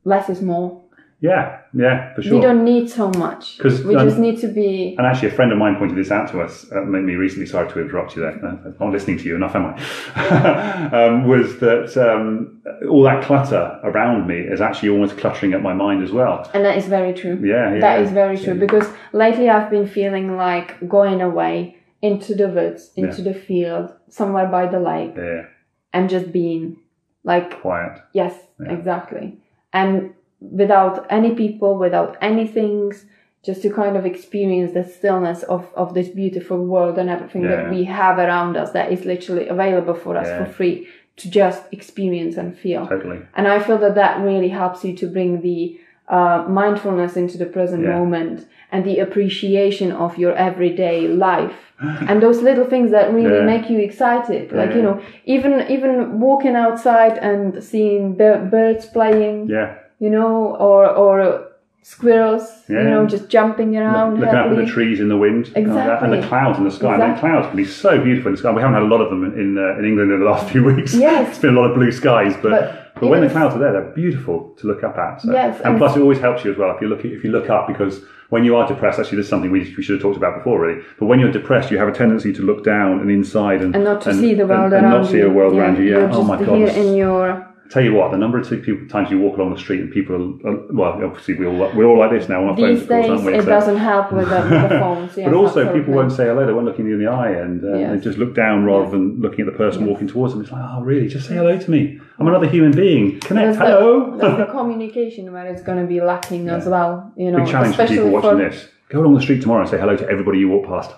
less is more. Yeah, yeah, for sure. We don't need so much. Because we um, just need to be. And actually, a friend of mine pointed this out to us, uh, made me recently, sorry to interrupt you there, uh, I'm not listening to you enough, am I? um, was that um, all that clutter around me is actually almost cluttering up my mind as well. And that is very true. Yeah, yeah. That is very true because lately I've been feeling like going away into the woods, into the field, somewhere by the lake, Yeah, and just being like, quiet. yes, exactly. And without any people, without any things, just to kind of experience the stillness of, of this beautiful world and everything Yeah. that we have around us that is literally available for us Yeah. for free to just experience and feel. Totally. And I feel that that really helps you to bring the uh, mindfulness into the present Yeah. moment and the appreciation of your everyday life and those little things that really Yeah. make you excited. Like you know, even even walking outside and seeing bir- birds playing, Yeah. You know, or or squirrels, you know, just jumping around Looking up at the trees in the wind and all and the clouds in the sky. And the clouds can be so beautiful in the sky. We haven't had a lot of them in uh, in England in the last few weeks. Yes. it's been a lot of blue skies, but But but, when the clouds are there, they're beautiful to look up at. So. Yes, and, and- plus it always helps you as well if you look if you look up because when you are depressed, actually, this is something we, we should have talked about before, really. But when you're depressed, you have a tendency to look down and inside and and not to see the world and, around and not see you. a world Yeah, around you. Yeah. Oh my god. here in your Tell you what, the number of people, times you walk along the street and people are, well, obviously we all we're all like this now on our phones, these days we? it So- doesn't help with the, with the phones. Yes, but also, absolutely. people won't say hello. They won't look you in the eye, and uh, Yes. they just look down rather than looking at the person walking towards them. It's like, oh, really? Just say hello to me. I'm another human being. Connect. The- hello. there's the communication where it's going to be lacking as well. You know, Big challenge for people watching for this. Go along the street tomorrow and say hello to everybody you walk past.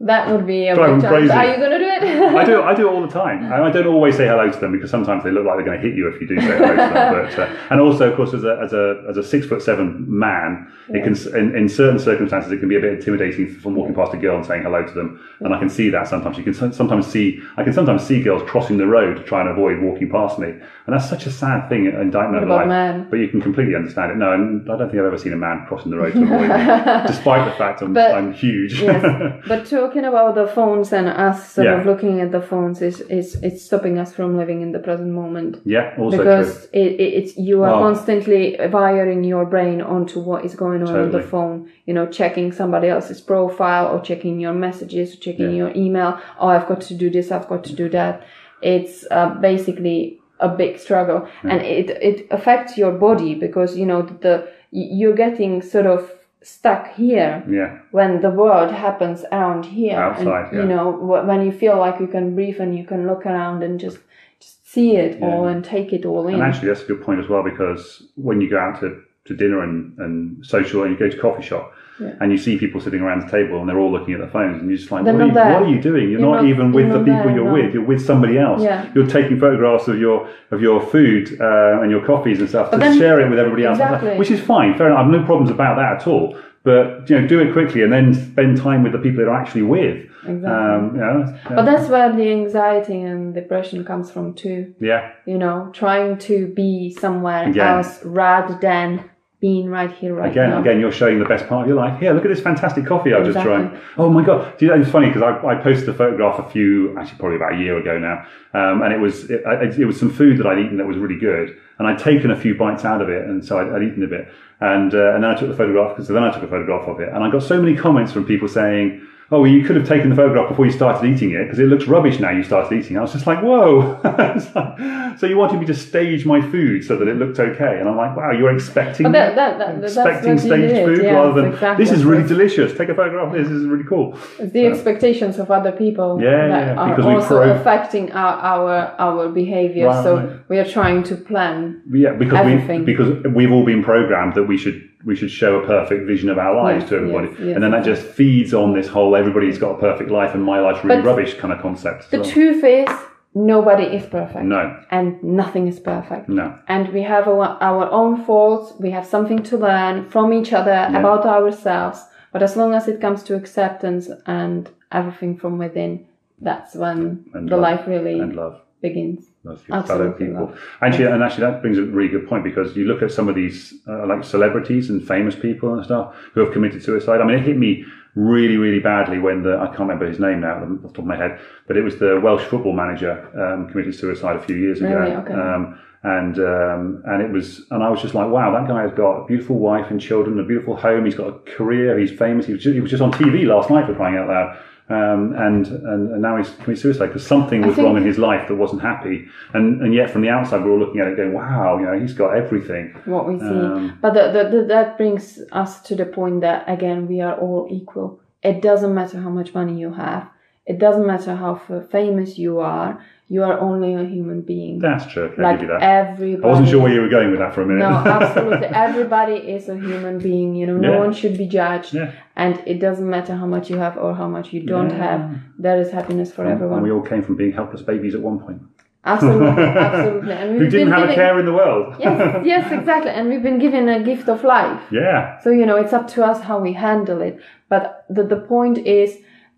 that would be a Drive big challenge. crazy. Are you going to do it? I do. I do it all the time. And I don't always say hello to them because sometimes they look like they're going to hit you if you do say hello to them. But uh, and also, of course, as a as a as a six foot seven man, it can in, in certain circumstances it can be a bit intimidating from walking past a girl and saying hello to them. And I can see that sometimes. You can sometimes see I can sometimes see girls crossing the road to try and avoid walking past me, and that's such a sad thing. An indictment of life. But you can completely understand it. No, and I don't think I've ever seen a man crossing the road to avoid me, despite the fact I'm, But- I'm huge. yes. But talking talking about the phones and us sort Yeah. of looking at the phones is, is it's stopping us from living in the present moment. Yeah, also because true. it, it, it's you are Oh. constantly wiring your brain onto what is going on on the phone you know checking somebody else's profile or checking your messages or checking Yeah. your email oh i've got to do this i've got to do that it's uh, basically a big struggle and it it affects your body because you know the you're getting sort of stuck here Yeah, when the world happens around here. Outside, and yeah. you know when you feel like you can breathe and you can look around and just just see it all and take it all in. and actually that's a good point as well because when you go out to, to dinner and, and social and you go to coffee shop Yeah. and you see people sitting around the table and they're all looking at their phones and you're just like, what are, you, what are you doing? You're, You're not, not- even with the people there, you're no. with. You're with somebody else. Yeah. You're taking photographs of your of your food uh, and your coffees and stuff to then- share it with everybody else, Exactly. which is fine. Fair enough. I have no problems about that at all. But you know, do it quickly and then spend time with the people that are actually with. Exactly. Um, you know, But that's where the anxiety and depression comes from too. yeah, You know, trying to be somewhere Again. else rather than being right here, right Again, now. again, you're showing the best part of your life. Here, look at this fantastic coffee I've just Exactly. tried. Oh my god! Do you know, it's funny because I, I posted a photograph a few, actually probably about a year ago now, um, and it was it, I- it was some food that I'd eaten that was really good, and I'd taken a few bites out of it, and so I'd, I'd eaten a bit, and uh, and then I took the photograph. So then I took a photograph of it, and I got so many comments from people saying. Oh, well, you could have taken the photograph before you started eating it because it looks rubbish now you started eating. it." I was just like, whoa. Like, so you wanted me to stage my food so that it looked okay. And I'm like, wow, you're expecting that- that- that- expecting staged did, food rather than exactly. this is really delicious. Take a photograph. of This This is really cool. It's the expectations of other people Yeah, that yeah, are also pro- affecting our our, our behavior. Right, so we are trying to plan. Yeah, because Everything. we because we've all been programmed that we should we should show a perfect vision of our lives Yes, to everybody, yes, yes, and then that just feeds on this whole everybody's got a perfect life and my life's really But rubbish kind of concept. The well. truth is, nobody is perfect. No, And nothing is perfect. no, and we have our, our own faults we have something to learn from each other about ourselves but as long as it comes to acceptance and everything from within that's when And the love. life really and love. Begins Love your fellow Absolutely people. Actually, and actually, that brings a really good point because you look at some of these uh, like celebrities and famous people and stuff who have committed suicide. I mean, it hit me really, really badly when the I can't remember his name now off the top of my head, but it was the Welsh football manager um, committed suicide a few years ago. Really? Okay. Um, and um, and it was and I was just like, wow, that guy has got a beautiful wife and children, a beautiful home. He's got a career. He's famous. He was just, he was just on TV last night for crying out loud. Um, and, and and now he's committed suicide because something was think- wrong in his life that wasn't happy. And and yet from the outside we're all looking at it going, wow, you know, he's got everything. what we see Um, but the, the, the, that brings us to the point that again we are all equal it doesn't matter how much money you have it doesn't matter how famous you are you are only a human being That's true. Okay, like give you that. everybody I wasn't sure where you were going with that for a minute. No, absolutely. Everybody is a human being. You know, no Yeah. one should be judged, Yeah. and it doesn't matter how much you have or how much you don't Yeah. have. There is happiness for and everyone. And we all came from being helpless babies at one point. Absolutely, absolutely. And we've didn't been have a care in the world. yes, yes, exactly. And we've been given a gift of life. yeah. So you know, it's up to us how we handle it. But the the point is,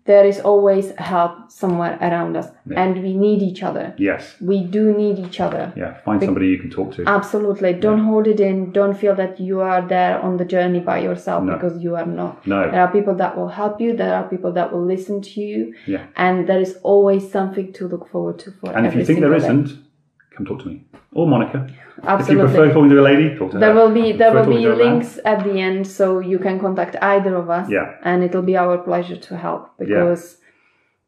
there is always help somewhere around us, and we need each other. Yes. We do need each other. Yeah. Find somebody you can talk to. Absolutely. Don't hold it in. Don't feel that you are there on the journey by yourself No. because you are not. No. There are people that will help you. There are people that will listen to you. Yeah. And there is always something to look forward to for And if you think there isn't, come talk to me or Monica. Absolutely. If you prefer talking to a lady, talk to there her. will be there will be links at the end so you can contact either of us. Yeah. And it'll be our pleasure to help because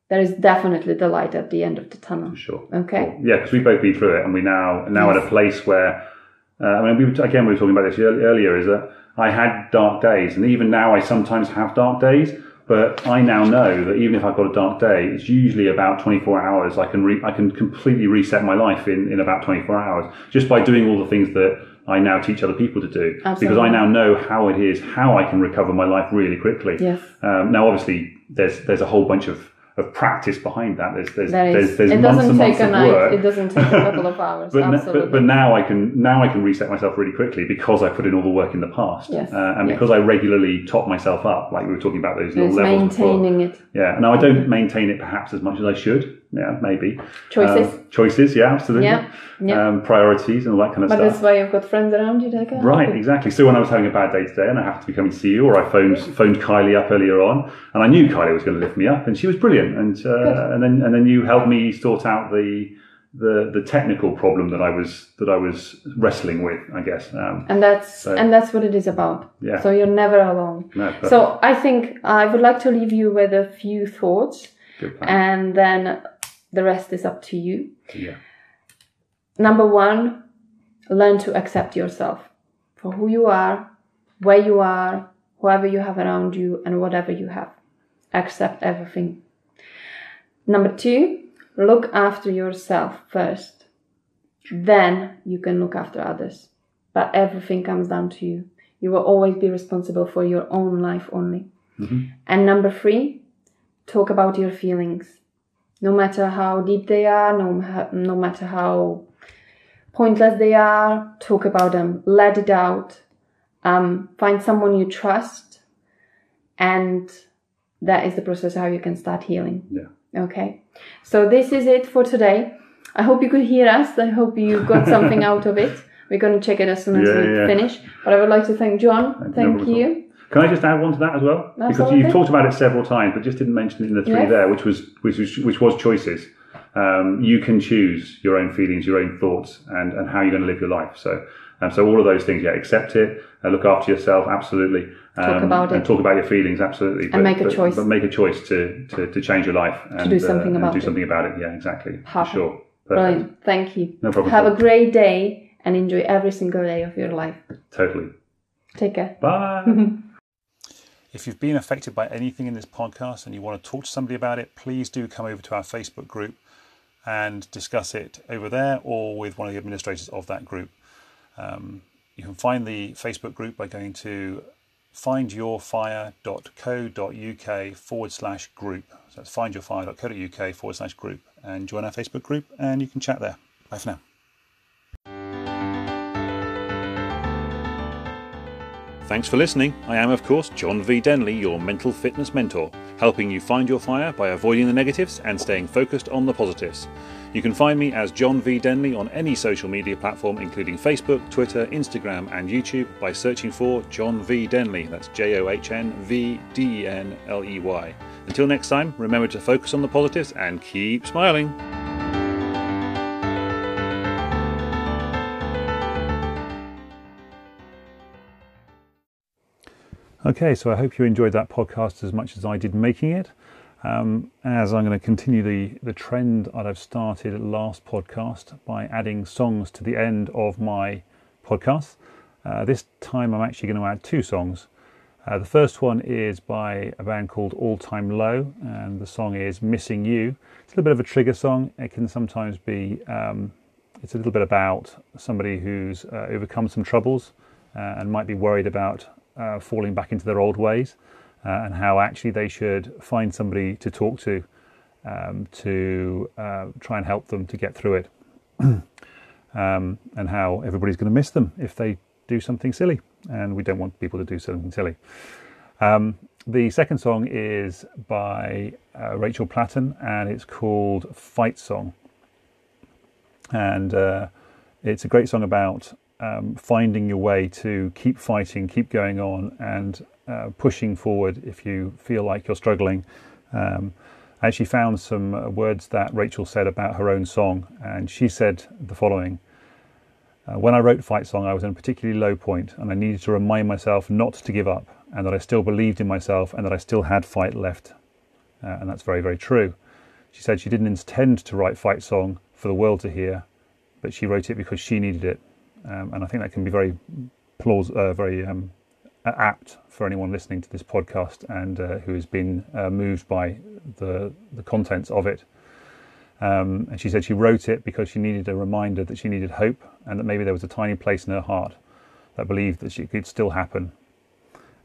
there is definitely the light at the end of the tunnel. Sure. Okay. Cool. Yeah, because we've both been through it, and we now now at a place where uh, I mean, we again we were talking about this earlier. Is that I had dark days, and even now I sometimes have dark days. But I now know that even if I've got a dark day, it's usually about 24 hours. I can re- I can completely reset my life in, in about 24 hours just by doing all the things that I now teach other people to do. Absolutely. Because I now know how it is, how I can recover my life really quickly. Yes. Um, now, obviously, there's there's a whole bunch of of practice behind that. There's there's There there's, there's it months doesn't and take months a of night. work. It doesn't take a couple of hours. But, n- Absolutely. but but now I can now I can reset myself really quickly because I put in all the work in the past, Yes, uh, and yes. because I regularly top myself up, like we were talking about those little levels before. maintaining it. Yeah, now I don't maintain it perhaps as much as I should. Yeah, maybe Choices. Um, choices, yeah, absolutely. Yeah, yeah. Um, priorities and all that kind of But stuff. But that's why you've got friends around you can help Right, exactly. So when I was having a bad day today and I happened to be coming to see you, or I phoned phoned Kylie up earlier on, and I knew Kylie was going to lift me up, and she was brilliant, and uh, and then and then you helped me sort out the the the technical problem that I was that I was wrestling with, I guess. Um, And that's and that's what it is about. Yeah. So you're never alone. no, perfect. So I think I would like to leave you with a few thoughts, and then the rest is up to you. yeah, Number one, learn to accept yourself for who you are, where you are, whoever you have around you, and whatever you have. Accept everything. Number two, look after yourself first. Then you can look after others. But everything comes down to you. You will always be responsible for your own life only. Mm-hmm. And number three, talk about your feelings. No matter how deep they are, no, no matter how pointless they are, talk about them, let it out. Um, find someone you trust, and that is the process how you can start healing. yeah. Okay, so this is it for today. I hope you could hear us. I hope you got something out of it. We're going to check it as soon as Yeah, we yeah. finish. But I would like to thank John. No Thank problem you. Can I just add one to that as well? Absolutely. Because you've talked about it several times, but just didn't mention it in the three Yes. there, which was which was which was choices. Um, you can choose your own feelings, your own thoughts, and, and how you're going to live your life. So, um, so all of those things, yeah, accept it, uh, look after yourself, absolutely. Um, Talk about and it. talk about your feelings, absolutely. But, make a but- choice. But make a choice to, to, to change your life and do something uh, and about do it. something about it. Yeah, exactly. For sure. Perfect. Thank you. No problem Have a great day and enjoy every single day of your life. Totally. Take care. Bye. If you've been affected by anything in this podcast and you want to talk to somebody about it, please do come over to our Facebook group and discuss it over there or with one of the administrators of that group. Um, you can find the Facebook group by going to findyourfire.co.uk forward slash group. So that's findyourfire.co.uk forward slash group and join our Facebook group and you can chat there. Bye for now. Thanks for listening. I am, of course, John V. Denley, your mental fitness mentor, helping you find your fire by avoiding the negatives and staying focused on the positives. You can find me as John V. Denley on any social media platform, including Facebook, Twitter, Instagram, and YouTube, by searching for John V. Denley. That's J O H N V D E N L E Y. Until next time, remember to focus on the positives and keep smiling. Okay, so I hope you enjoyed that podcast as much as I did making it. Um, as I'm going to continue the, the trend that I've started last podcast by adding songs to the end of my podcast. Uh, this time I'm actually going to add two songs. Uh, the first one is by a band called All Time Low, and the song is Missing You. It's a little bit of a trigger song. It can sometimes be, um, it's a little bit about somebody who's uh, overcome some troubles uh, and might be worried about uh, falling back into their old ways uh, and how actually they should find somebody to talk to um, to uh, try and help them to get through it. um, and how everybody's going to miss them if they do something silly. And we don't want people to do something silly. Um, the second song is by uh, Rachel Platten and it's called Fight Song. And uh, it's a great song about um, finding your way to keep fighting, keep going on, and uh, pushing forward if you feel like you're struggling. Um, I actually found some uh, words that Rachel said about her own song, and she said the following uh, When I wrote Fight Song, I was in a particularly low point, and I needed to remind myself not to give up, and that I still believed in myself, and that I still had fight left. Uh, and that's very, very true. She said she didn't intend to write Fight Song for the world to hear, but she wrote it because she needed it. Um, and I think that can be very uh, very um, apt for anyone listening to this podcast and uh, who has been uh, moved by the the contents of it. Um, and she said she wrote it because she needed a reminder that she needed hope and that maybe there was a tiny place in her heart that believed that she could still happen.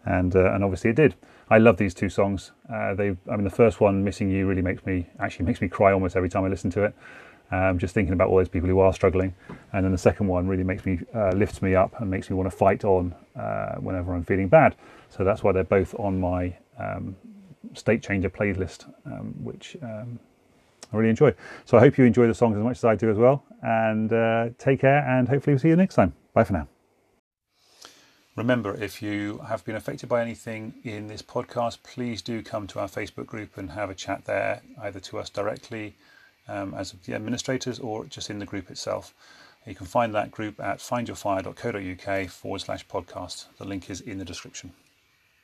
And uh, and obviously it did. I love these two songs. Uh, they, I mean, the first one, "Missing You," really makes me actually makes me cry almost every time I listen to it. Um, just thinking about all those people who are struggling, and then the second one really makes me uh, lifts me up and makes me want to fight on uh, whenever I'm feeling bad. So that's why they're both on my um, state changer playlist, um, which um, I really enjoy. So I hope you enjoy the songs as much as I do as well. And uh, take care, and hopefully we'll see you next time. Bye for now. Remember, if you have been affected by anything in this podcast, please do come to our Facebook group and have a chat there, either to us directly um, as the administrators or just in the group itself. You can find that group at findyourfire.co.uk forward slash podcast. The link is in the description.